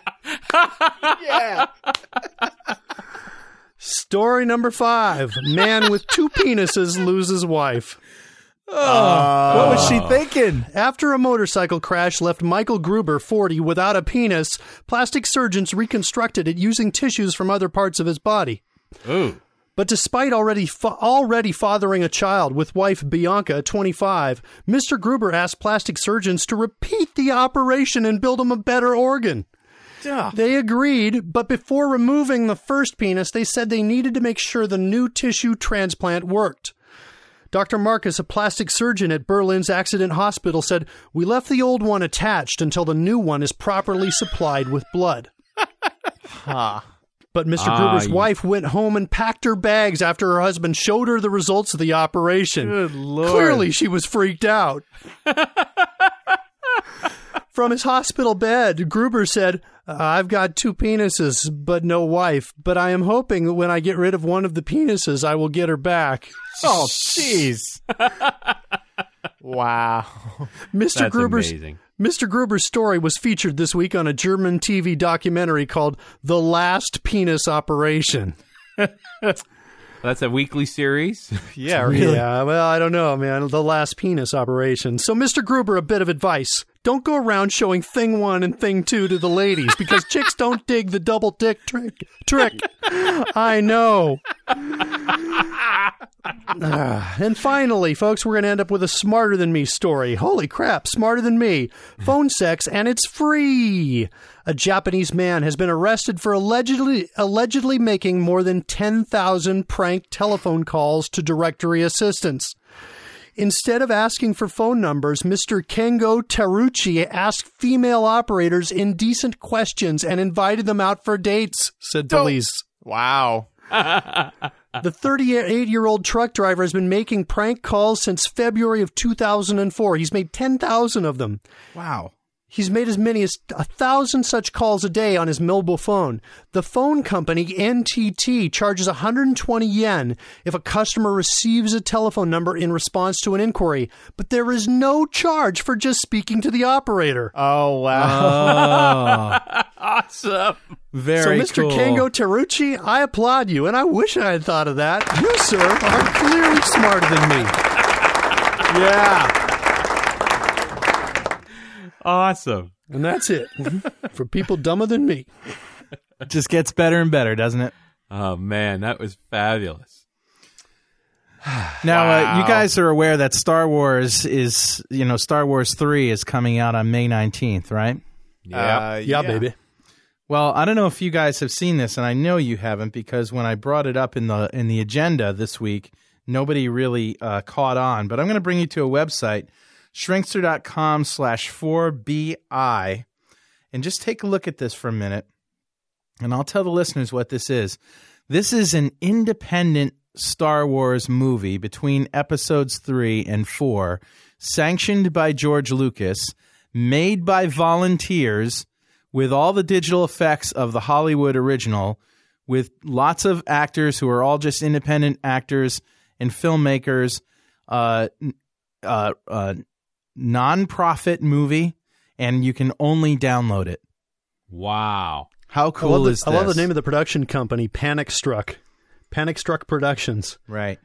Story number five Man with two penises loses wife. Oh. what was she thinking? After a motorcycle crash left Michael Gruber, 40, without a penis, plastic surgeons reconstructed it using tissues from other parts of his body. Ooh. But despite already fa- already fathering a child with wife Bianca, 25, Mr. Gruber asked plastic surgeons to repeat the operation and build him a better organ. They agreed, but before removing the first penis, they said they needed to make sure the new tissue transplant worked. Dr. Marcus, a plastic surgeon at Berlin's accident hospital, said, We left the old one attached until the new one is properly supplied with blood. But Mr. Ah, Gruber's you- wife went home and packed her bags after her husband showed her the results of the operation. Good lord. Clearly, she was freaked out. From his hospital bed, Gruber said, I've got two penises, but no wife. But I am hoping that when I get rid of one of the penises, I will get her back. Oh, jeez. wow. Mr. That's Gruber's amazing. Mr. Gruber's story was featured this week on a German TV documentary called The Last Penis Operation. That's a weekly series. Yeah, really. Yeah, well, I don't know, man. The last penis operation. So, Mr. Gruber, a bit of advice. Don't go around showing thing one and thing two to the ladies because chicks don't dig the double dick trick. Trick. I know. Ah, and finally, folks, we're going to end up with a smarter than me story. Holy crap, smarter than me. Phone sex, and it's free. A Japanese man has been arrested for allegedly allegedly making more than 10,000 prank telephone calls to directory assistants. Instead of asking for phone numbers, Mr. Kengo Taruchi asked female operators indecent questions and invited them out for dates, said police. Wow. The 38 year old truck driver has been making prank calls since February of 2004. He's made 10,000 of them. Wow. He's made as many as a thousand such calls a day on his mobile phone. The phone company, NTT, charges 120 yen if a customer receives a telephone number in response to an inquiry, but there is no charge for just speaking to the operator. Oh, wow. Oh, awesome. very so, Mr. cool. Kango Taruchi, I applaud you, and I wish I had thought of that. You, sir, are clearly smarter than me. yeah. Awesome. And that's it. For people dumber than me. It just gets better and better, doesn't it? Oh man, that was fabulous. Now, uh, you guys are aware that Star Wars is, you know, Star Wars 3 is coming out on May 19th, right? Yeah. Uh, Yeah, baby. Well, I don't know if you guys have seen this, and I know you haven't because when I brought it up in the in the agenda this week, nobody really uh, caught on. But I'm going to bring you to a website, shrinkster.com slash 4BI, and just take a look at this for a minute. And I'll tell the listeners what this is. This is an independent Star Wars movie between episodes three and four, sanctioned by George Lucas, made by volunteers, with all the digital effects of the Hollywood original, with lots of actors who are all just independent actors and filmmakers, uh, uh, uh, non-profit movie, and you can only download it. Wow. How I cool love, the, is I love the name of the production company, Panic Struck. Panic Struck Productions. right.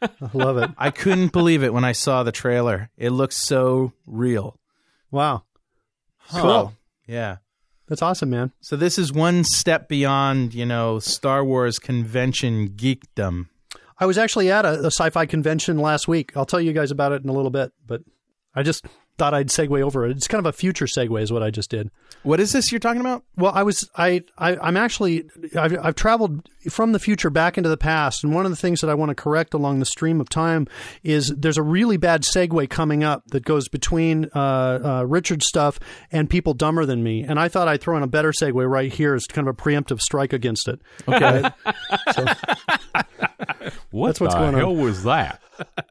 I love it. I couldn't believe it when I saw the trailer. It looks so real. Wow. So, Cool. yeah. That's awesome, man. So this is one step beyond, you know, Star Wars convention geekdom. I was actually at a, a sci-fi convention last week. I'll tell you guys about it in a little bit, but I just thought I'd segue over it. It's kind of a future segue, is what I just did. What is this you're talking about? Well, I was I, I I'm actually I've, I've traveled from the future back into the past, and one of the things that I want to correct along the stream of time is there's a really bad segue coming up that goes between uh, uh, Richard stuff and people dumber than me, and I thought I'd throw in a better segue right here as kind of a preemptive strike against it. Okay, so, What That's what's the going on. hell was that?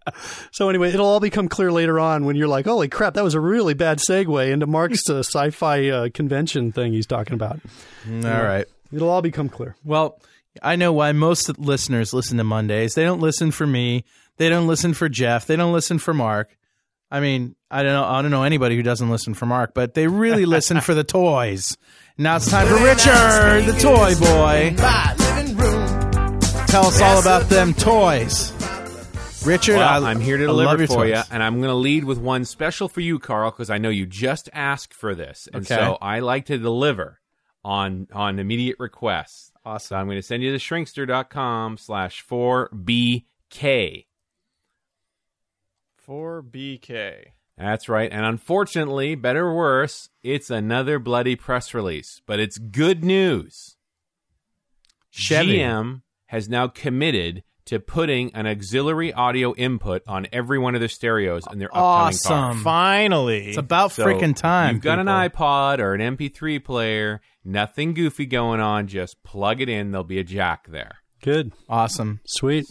so anyway, it'll all become clear later on when you're like, "Holy crap, that was a really bad segue into Mark's uh, sci-fi uh, convention thing he's talking about." All right. It'll all become clear. Well, I know why most listeners listen to Mondays. They don't listen for me. They don't listen for Jeff. They don't listen for Mark. I mean, I don't know. I don't know anybody who doesn't listen for Mark, but they really listen for the toys. Now it's time for Richard, the toy boy. Tell us all about them toys. Richard, Well, I, I'm here to I love deliver your for you, and I'm going to lead with one special for you, Carl, because I know you just asked for this, and Okay. so I like to deliver on on immediate requests. Awesome. So I'm going to send you to shrinkster.com slash 4BK. 4BK. That's right. And unfortunately, better or worse, it's another bloody press release, but it's good news. Chevy. GM has now committed to putting an auxiliary audio input on every one of their stereos in their upcoming car. Awesome. Finally. It's about So, freaking time. You've got an iPod or an MP3 player, nothing goofy going on, just plug it in, there'll be a jack there. Good. Awesome. Sweet.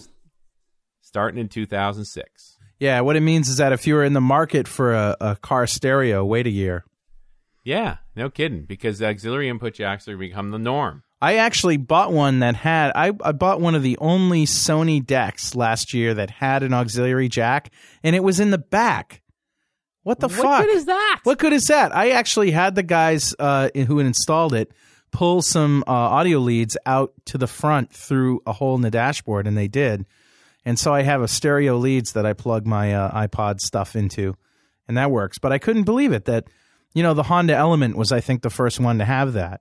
Starting in 2006. Yeah, what it means is that if you were in the market for a, a car stereo, wait a year. Yeah, no kidding, because the auxiliary input jacks are become the norm. I actually bought one that had I, I bought one of the only Sony decks last year that had an auxiliary jack and it was in the back. What the fuck? good is that? What good is that? I actually had the guys uh, who had installed it pull some uh, audio leads out to the front through a hole in the dashboard, and they did. And so I have a stereo leads that I plug my uh, iPod stuff into, and that works. But I couldn't believe it that you know the Honda Element was I think the first one to have that,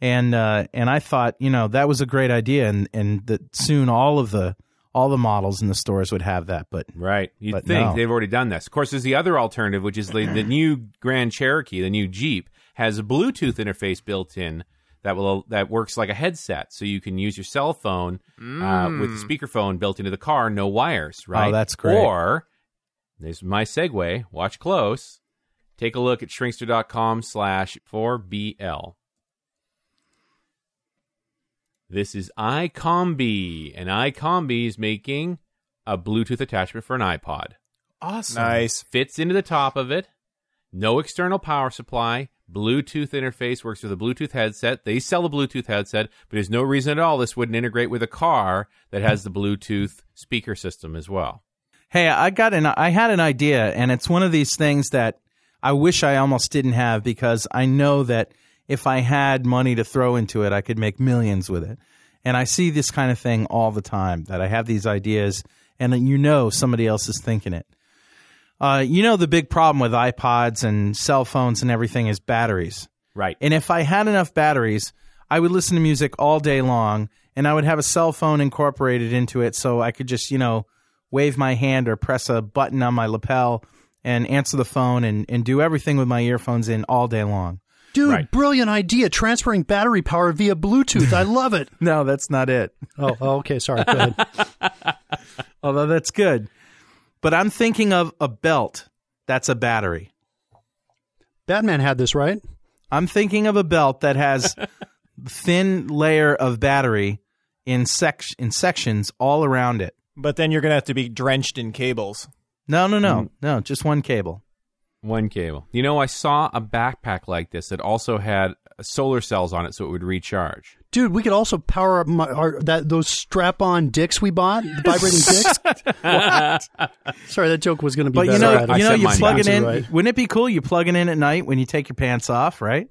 and uh, and I thought you know that was a great idea, and and that soon all of the all the models in the stores would have that. But Right. You'd think no. they've already done this. Of course, there's the other alternative, which is the, the new Grand Cherokee, the new Jeep, has a Bluetooth interface built in that will that works like a headset, so you can use your cell phone uh, with the speakerphone built into the car, no wires. Right. Mm. Oh, that's great. Or there's my segue. Watch close. Take a look at shrinkster.com slash 4BL. This is iCombi, and iCombi is making a Bluetooth attachment for an iPod. awesome, nice. Fits into the top of it. No external power supply. Bluetooth interface works with a Bluetooth headset. They sell a Bluetooth headset, but there's no reason at all this wouldn't integrate with a car that has the Bluetooth speaker system as well. Hey, I got an I had an idea and it's one of these things that I wish I almost didn't have because I know that if I had money to throw into it, I could make millions with it. And I see this kind of thing all the time that I have these ideas and you know somebody else is thinking it. Uh, you know the big problem with iPods and cell phones and everything is batteries. Right. And if I had enough batteries, I would listen to music all day long and I would have a cell phone incorporated into it so I could just, you know, wave my hand or press a button on my lapel and answer the phone and, and do everything with my earphones in all day long. Dude, Right. brilliant idea. Transferring battery power via Bluetooth. I love it. No, that's not it. Oh, oh, okay. Sorry. Go ahead. Although that's good. But I'm thinking of a belt that's a battery. Batman had this, right? I'm thinking of a belt that has thin layer of battery in sec- in sections all around it. But then you're going to have to be drenched in cables. No, no, no. Mm. No, just one cable. One cable. You know, I saw a backpack like this that also had solar cells on it so it would recharge. Dude, we could also power up my, our, that those strap-on dicks we bought, the vibrating dicks. Sorry, that joke was going to be But better. you know, at I you know, you mine plug it in. Right. Wouldn't it be cool? You plug it in at night when you take your pants off, right?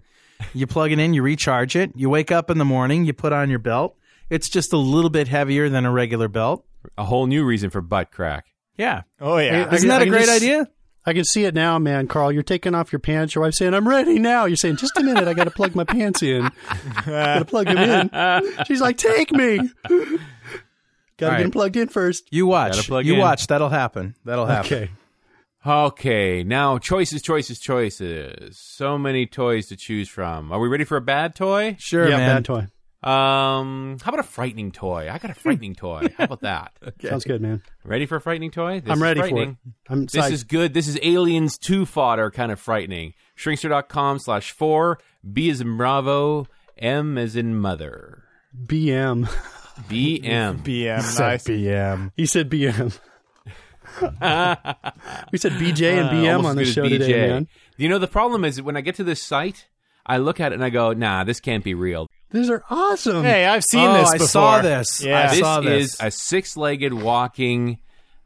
You plug it in, you recharge it. You wake up in the morning, you put on your belt. It's just a little bit heavier than a regular belt. A whole new reason for butt crack. Yeah, Oh, yeah. Isn't can- that I a can great just- idea? I can see it now, man. Carl, you're taking off your pants. Your wife's saying, "I'm ready now." You're saying, "Just a minute, I got to plug my pants in. got to plug them in." She's like, "Take me." Got to All get right. them plugged in first. You watch. plug You in. watch. That'll happen. That'll happen. Okay. Okay, now choices, choices, choices. So many toys to choose from. Are we ready for a bad toy? Sure, yeah, man. bad toy. Um, how about a frightening toy? I got a frightening toy. How about that? Sounds good, man. Ready for a frightening toy? This I'm ready for it. frightening. I'm This psyched. is good. This is Aliens 2 fodder kind of frightening. Shrinkster.com slash 4. B is in Bravo. M as in Mother. BM. BM. BM. Nice. BM. He said BM. we said BJ and BM Uh, on the show good as today, man. You know, the problem is when I get to this site, I look at it and I go, nah, this can't be real. These are awesome. Hey, I've seen Oh, this I saw this. Yeah. I this saw this. is a six legged walking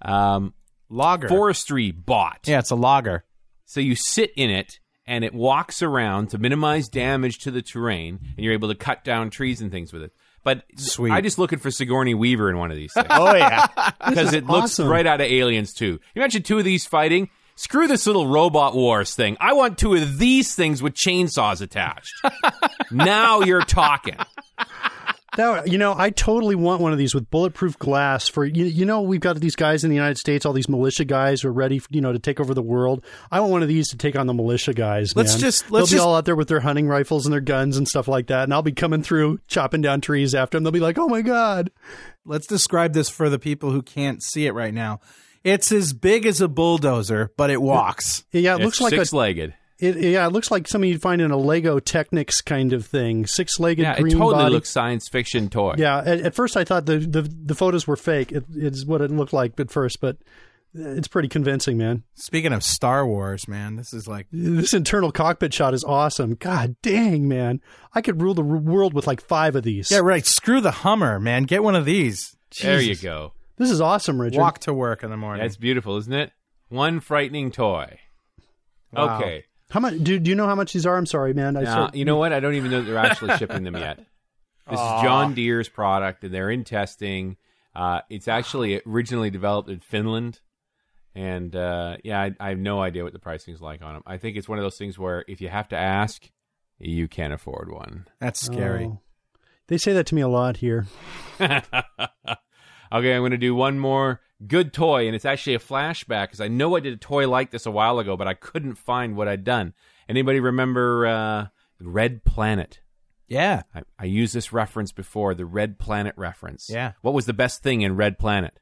um, Logger. forestry bot. Yeah, it's a logger. So you sit in it and it walks around to minimize damage to the terrain, and you're able to cut down trees and things with it. But Sweet. I just looking for Sigourney Weaver in one of these things Oh yeah. because it looks right out of Aliens too. You imagine two of these fighting. Screw this little robot wars thing. I want two of these things with chainsaws attached. now you're talking. That, you know, I totally want one of these with bulletproof glass for you. You know, we've got these guys in the United States, all these militia guys who are ready, you know, to take over the world. I want one of these to take on the militia guys. Let's man. just- let's They'll just- be all out there with their hunting rifles and their guns and stuff like that, and I'll be coming through chopping down trees after them. They'll be like, "Oh my god!" Let's describe this for the people who can't see it right now. It's as big as a bulldozer, but it walks. Yeah, it It's looks like a six legged. it, yeah, it looks like something you'd find in a Lego Technics kind of thing, six legged Yeah, it green totally body. looks science fiction toy. Yeah, at, at first I thought the, the the photos were fake. It, it's what it looked like at first, but it's pretty convincing, man. Speaking of Star Wars, man, this is like This internal cockpit shot is awesome. God dang, man! I could rule the world with like five of these. yeah, right. Screw the Hummer, man. Get one of these. There you go. This is awesome, Richard. Walk to work in the morning. That's beautiful, isn't it? One frightening toy. Wow. Okay. How much? Do, do you know how much these are? I'm sorry, man. I Now, start- you know what? I don't even know that they're actually shipping them yet. This is John Deere's product, and they're in testing. Uh, it's actually originally developed in Finland, and uh, yeah, I, I have no idea what the pricing is like on them. I think it's one of those things where if you have to ask, you can't afford one. That's scary. Oh. They say that to me a lot here. Okay, I'm going to do one more good toy, and it's actually a flashback because I know I did a toy like this a while ago, but I couldn't find what I'd done. Anybody remember uh, Red Planet? Yeah. I, I used this reference before, the Red Planet reference. Yeah. What was the best thing in Red Planet?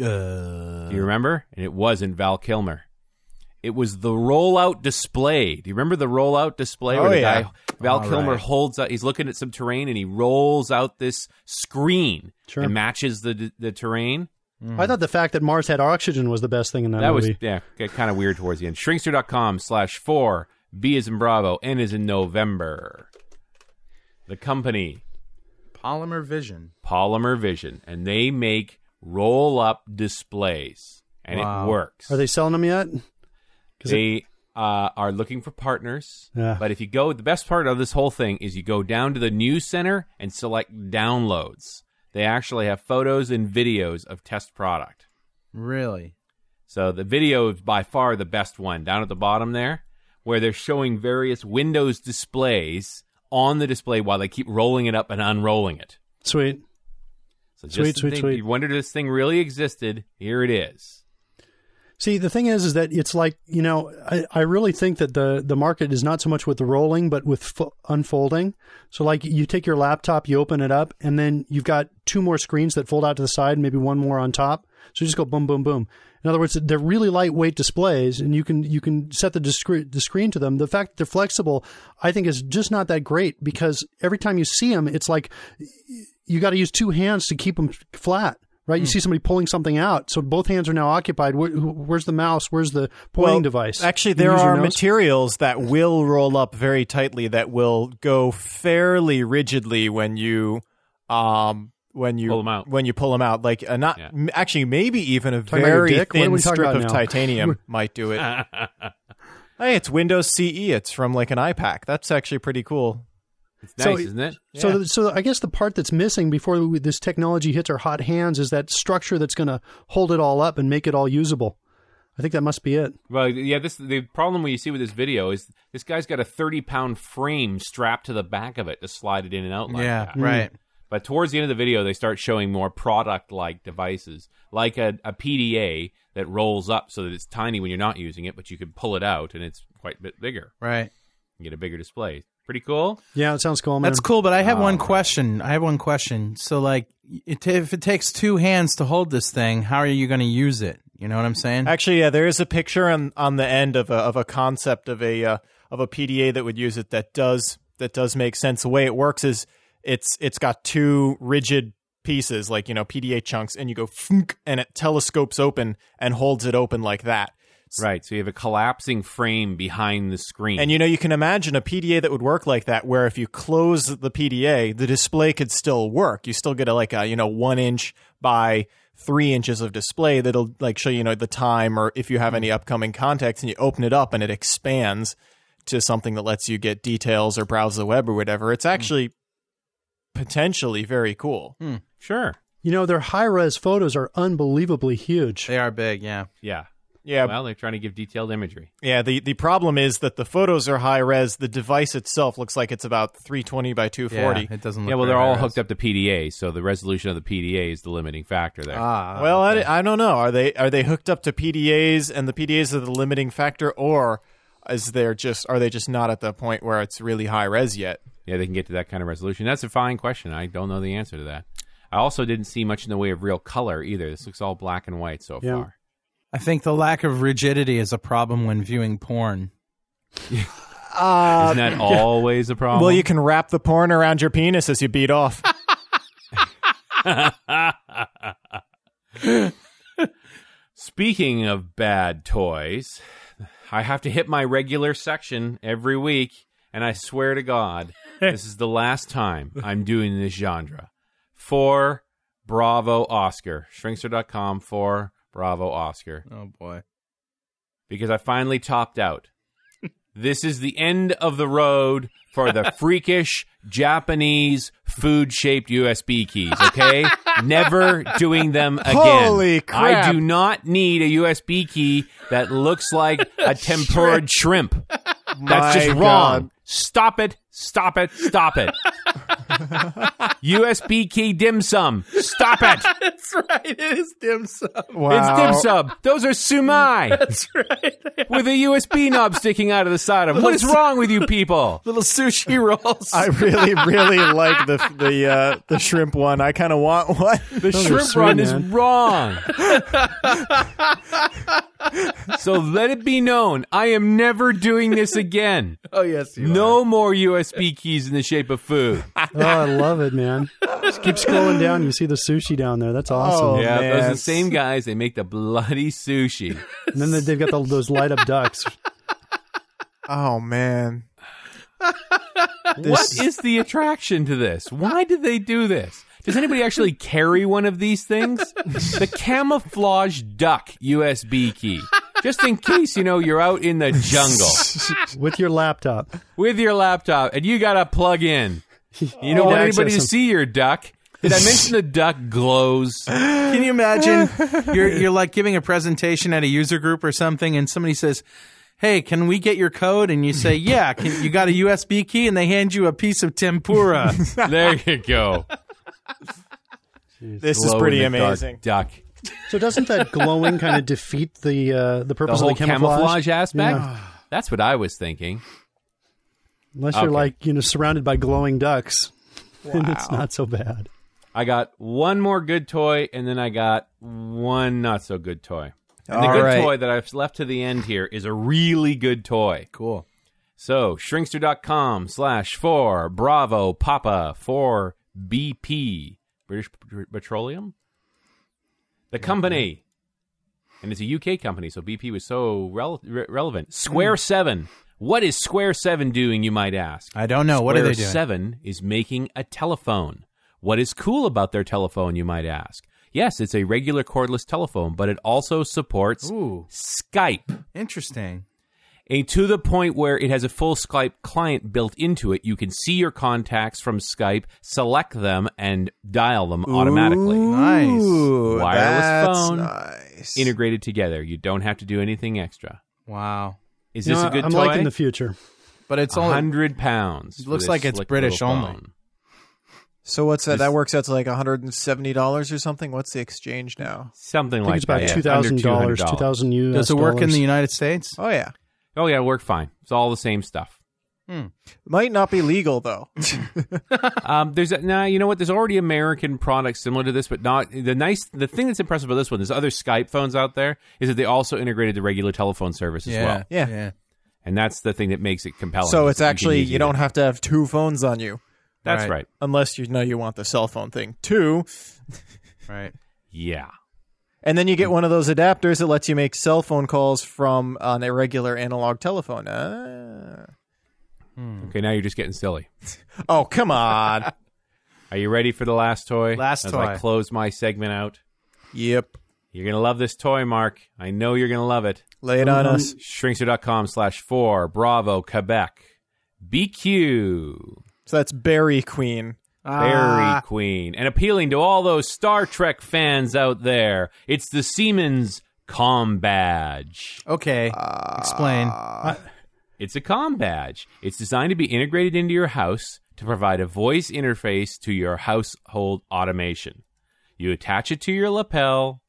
Uh, Do you remember? And it wasn't Val Kilmer. It was the rollout display. Do you remember the rollout display oh, where Oh, the yeah. guy Val All Kilmer right. holds out? He's looking at some terrain and he rolls out this screen Sure. and matches the the terrain. Mm-hmm. I thought the fact that Mars had oxygen was the best thing in that, That was yeah, kind of weird towards the end. Shrinkster.com slash four B is in Bravo, N is in November. The company Polymer Vision. Polymer Vision, and they make roll up displays, and Wow. it works. Are they selling them yet? 'Cause it- They uh, are looking for partners. Yeah. But if you go, the best part of this whole thing is you go down to the news center and select downloads. They actually have photos and videos of test product. Really? So the video is by far the best one down at the bottom there, where they're showing various Windows displays on the display while they keep rolling it up and unrolling it. Sweet. So just Sweet, sweet, think- sweet. You wondered if this thing really existed. Here it is. See, the thing is, is that it's like you know, I, I really think that the the market is not so much with the rolling, but with fo- unfolding. So, like, you take your laptop, you open it up, and then you've got two more screens that fold out to the side, maybe one more on top. So you just go boom, boom, boom. In other words, they're really lightweight displays, and you can you can set the discre- the screen to them. The fact that they're flexible, I think, is just not that great because every time you see them, it's like you got to use two hands to keep them flat. Right, you see somebody pulling something out, so both hands are now occupied. Where, where's the mouse? Where's the pointing Well, device? Actually, You there use are nose? materials that will roll up very tightly that will go fairly rigidly when you um when you Pull 'em out. when you pull them out like a not Yeah. m- actually maybe even a Talking very dick? What thin strip of now? titanium might do it. hey, it's Windows CE. It's from like an iPAQ. That's actually pretty cool. It's So- nice, isn't it? So, so I guess the part that's missing before we- this technology hits our hot hands is that structure that's going to hold it all up and make it all usable. I think that must be it. Well, yeah. This the problem we see with this video is this guy's got a thirty pound frame strapped to the back of it to slide it in and out. Like yeah, that. right. But towards the end of the video, they start showing more product like devices, like a, a PDA that rolls up so that it's tiny when you're not using it, but you can pull it out and it's quite a bit bigger. Right. You get a bigger display. Pretty cool. Yeah, it sounds cool, man. That's cool, but I have one question. I have one question. So, like, it, if it takes two hands to hold this thing, how are you going to use it? You know what I'm saying? Actually, yeah, there is a picture on on the end of a of a concept of a uh, of a PDA that would use it that does that does make sense. The way it works is it's it's got two rigid pieces like you know PDA chunks, and you go and it telescopes open and holds it open like that. Right. So you have a collapsing frame behind the screen. And you know, you can imagine a PDA that would work like that, where if you close the PDA, the display could still work. You still get a like a you know one inch by three inches of display that'll like show you know the time or if you have any mm-hmm. upcoming contacts, and you open it up and it expands to something that lets you get details or browse the web or whatever. It's mm. actually potentially very cool. Hmm. Sure. You know, their high res photos are unbelievably huge. They are big, yeah. Yeah. Yeah, Well, they're trying to give detailed imagery. yeah. The the problem is that the photos are high res. The device itself looks like it's about 320 by 240. Yeah, it doesn't look Yeah, well, they're all high-res. hooked up to PDA, so the resolution of the PDA is the limiting factor there. Ah, Well, I, I don't know. Are they are they hooked up to PDAs and the PDAs are the limiting factor, or is there just are they just not at the point where it's really high res yet? yeah, they can get to that kind of resolution. That's a fine question. I don't know the answer to that. I also didn't see much in the way of real color either. This looks all black and white so Yeah. far. I think the lack of rigidity is a problem when viewing porn. Uh, Isn't that always a problem? Well, you can wrap the porn around your penis as you beat off. Speaking of bad toys, I have to hit my regular section every week, and I swear to God, this is the last time I'm doing this genre. For Bravo Oscar. Shrinkster.com for Bravo Oscar. Oh boy. Because I finally topped out. This is the end of the road for the freakish Japanese food shaped USB keys, okay? Never doing them again. Holy crap. I do not need a USB key that looks like a tempura shrimp. That's My just wrong. God. Stop it. Stop it. Stop it. USB key dim sum. Stop it. That's right. It is dim sum. Wow. It's dim sum. Those are sumai. That's right. With a USB knob sticking out of the side of them. What is wrong with you people? Little sushi rolls. I really, really like the the uh, the shrimp one. I kind of want one. The Those shrimp sweet, run is wrong. so let it be known, I am never doing this again. oh yes, you No more USB keys in the shape of food. Oh, I love it, man. Just keep scrolling down. You see the sushi down there. That's oh, awesome. Oh, yeah, those are the same guys. They make the bloody sushi. And then they- they've got the, those light up ducks. Oh man. what is the attraction to this? Why did they do this? Does anybody actually carry one of these things? The camouflage duck USB key. Just in case, you know, you're out in the jungle with your laptop. with your laptop and you got to plug in. You don't want anybody to see your duck. Did I mention the duck glows? Can you imagine you're you're like giving a presentation at a user group or something, and somebody says, "Hey, can we get your code?" And you say, "Yeah." Can, you got a USB key, and they hand you a piece of tempura. there you go. This is pretty in the dark amazing. Duck. So doesn't that glowing kind of defeat the uh, the The purpose whole of the camouflage? camouflage aspect? Yeah. That's what I was thinking. Unless you're Okay. like you know surrounded by glowing ducks, then it's not so bad. I got one more good toy, and then I got one not so good toy. And the good right. toy that I've left to the end here is a really good toy. cool. So, shrinkster.com slash for Bravo Papa for BP, British Petroleum. The company. And it's a UK company, so BP was so re- relevant. Hmm. Square 7. What is Square 7 doing, you might ask? I don't know. What are Square they doing? 7 is making a telephone. What is cool about their telephone, you might ask? Yes, it's a regular cordless telephone, but it also supports Ooh, Skype. interesting. And to the point where it has a full Skype client built into it. You can see your contacts from Skype, select them, and dial them automatically. Nice. Wireless that's phone. nice. Integrated together. You don't have to do anything extra. Wow. Is You this know, a good I'm toy? liking the future. But it's only hundred pounds. It looks like it's British only. phone. So what's that? Just- That works out to like 170 dollars or something. What's the exchange now? Something I think like it's about that. two thousand dollars, two thousand US. does it work in the United States? Oh yeah, Oh yeah, it worked fine. It's all the same stuff. might not be legal though. Um, there's a, nah, you know what? There's already American products similar to this, but not the nice. The thing that's impressive about this one, there's other Skype phones out there, is that they also integrated the regular telephone service as well, Yeah. yeah. and that's the thing that makes it compelling. so it's that you actually you don't have to have two phones on you, That's Right. right. unless you know you want the cell phone thing too. Right. Yeah. And then you get one of those adapters that lets you make cell phone calls from an irregular analog telephone. Ah. Okay, now you're just getting silly. Oh come on. Are you ready for the last toy? Last As toy. I close my segment out. yep. You're gonna love this toy, Mark. I know you're gonna love it. Lay it on us. Shrinkster.com slash four Bravo Quebec BQ. So that's Berry Queen. Fairy ah. Queen. And appealing to all those Star Trek fans out there, it's the Siemens Com Badge. Okay, ah. explain. It's a com badge. It's designed to be integrated into your house to provide a voice interface to your household automation. You attach it to your lapel,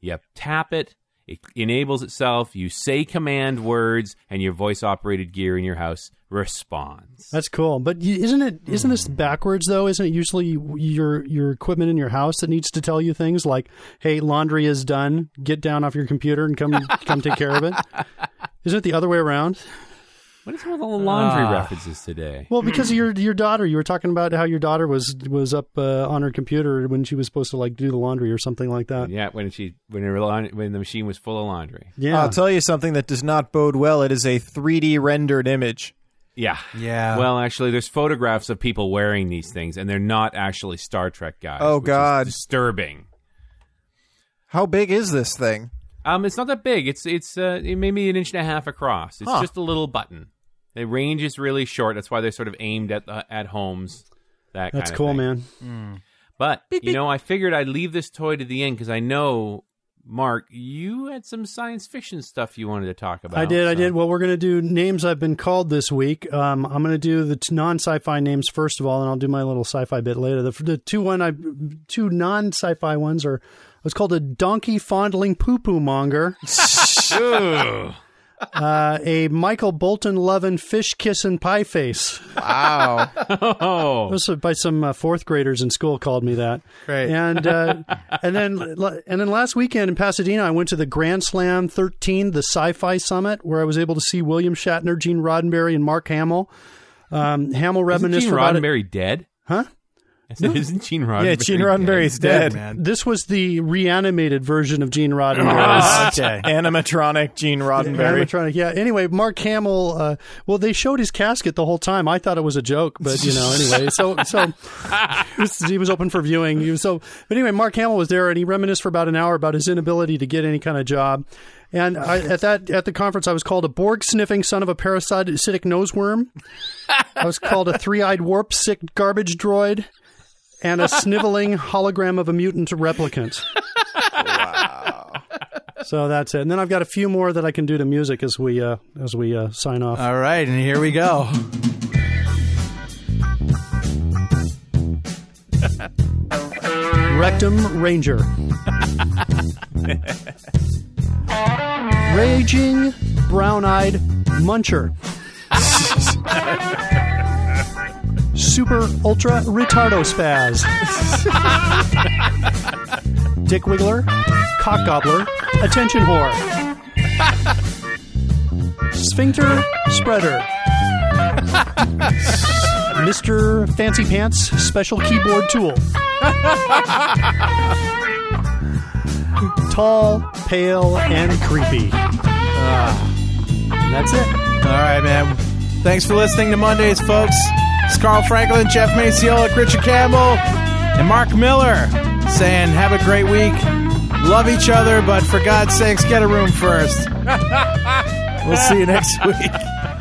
you tap it, it enables itself, you say command words, and your voice operated gear in your house responds. That's cool, but isn't it isn't this hmm. backwards though? Isn't it usually your your equipment in your house that needs to tell you things like, "Hey, laundry is done. Get down off your computer and come come take care of it." Isn't it the other way around? What is with all the laundry Ah. references today? Well, because of your your daughter, you were talking about how your daughter was was up uh, on her computer when she was supposed to like do the laundry or something like that. Yeah, when she when her laun- when the machine was full of laundry. Yeah, I'll tell you something that does not bode well. It is a 3D rendered image. Yeah. Yeah. Well, actually, there's photographs of people wearing these things, and they're not actually Star Trek guys. Oh, which is God. disturbing. How big is this thing? Um, it's not that big. It's it's uh, maybe an inch and a half across. It's Huh. just a little button. The range is really short. That's why they're sort of aimed at the, at homes. That that's kind of cool, thing. man. But you know, I figured I'd leave this toy to the end because I know, Mark, you had some science fiction stuff you wanted to talk about. I did, I so- did. Well, we're going to do names I've been called this week. Um, I'm going to do the t- non-sci-fi names first of all, and I'll do my little sci-fi bit later. The, the two one I two non-sci-fi ones are. It's called a donkey fondling poo poo monger, uh, a Michael Bolton loving fish kissing pie face. Wow. Oh, This was by some uh, fourth graders in school called me that. Great. And uh, and then and then last weekend in Pasadena, I went to the Grand Slam 13, the Sci-Fi Summit, where I was able to see William Shatner, Gene Roddenberry, and Mark Hamill. Um, Hamill isn't reminisced Gene for about. Roddenberry dead? Huh? I said, isn't Gene Roddenberry? yeah, Gene Roddenberry's dead. man. This was the reanimated version of Gene Roddenberry. Okay. Animatronic Gene Roddenberry. Animatronic, yeah. Anyway, Mark Hamill. Uh, well, they showed his casket the whole time. I thought it was a joke, but you know, anyway. So, so he was, he was open for viewing. He was so, but anyway, Mark Hamill was there, and he reminisced for about an hour about his inability to get any kind of job. And I, at that at the conference, I was called a Borg sniffing son of a parasitic noseworm. I was called a three eyed warp sick garbage droid. And a sniveling hologram of a mutant replicant. Wow. So that's it. And then I've got a few more that I can do to music as we uh, as we uh, sign off. All right, and here we go. Rectum Ranger. Raging brown-eyed muncher. Super ultra retardo spaz. Dick Wiggler, cock gobbler, attention whore. Sphincter spreader. Mr. Fancy Pants special keyboard tool. Tall, pale, and creepy. And that's it. All right, man. Thanks for listening to Mondays, folks. It's Carl Franklin, Jeff Maciola, Richard Campbell, and Mark Miller saying, have a great week. Love each other, but for God's sakes, get a room first. we'll see you next week.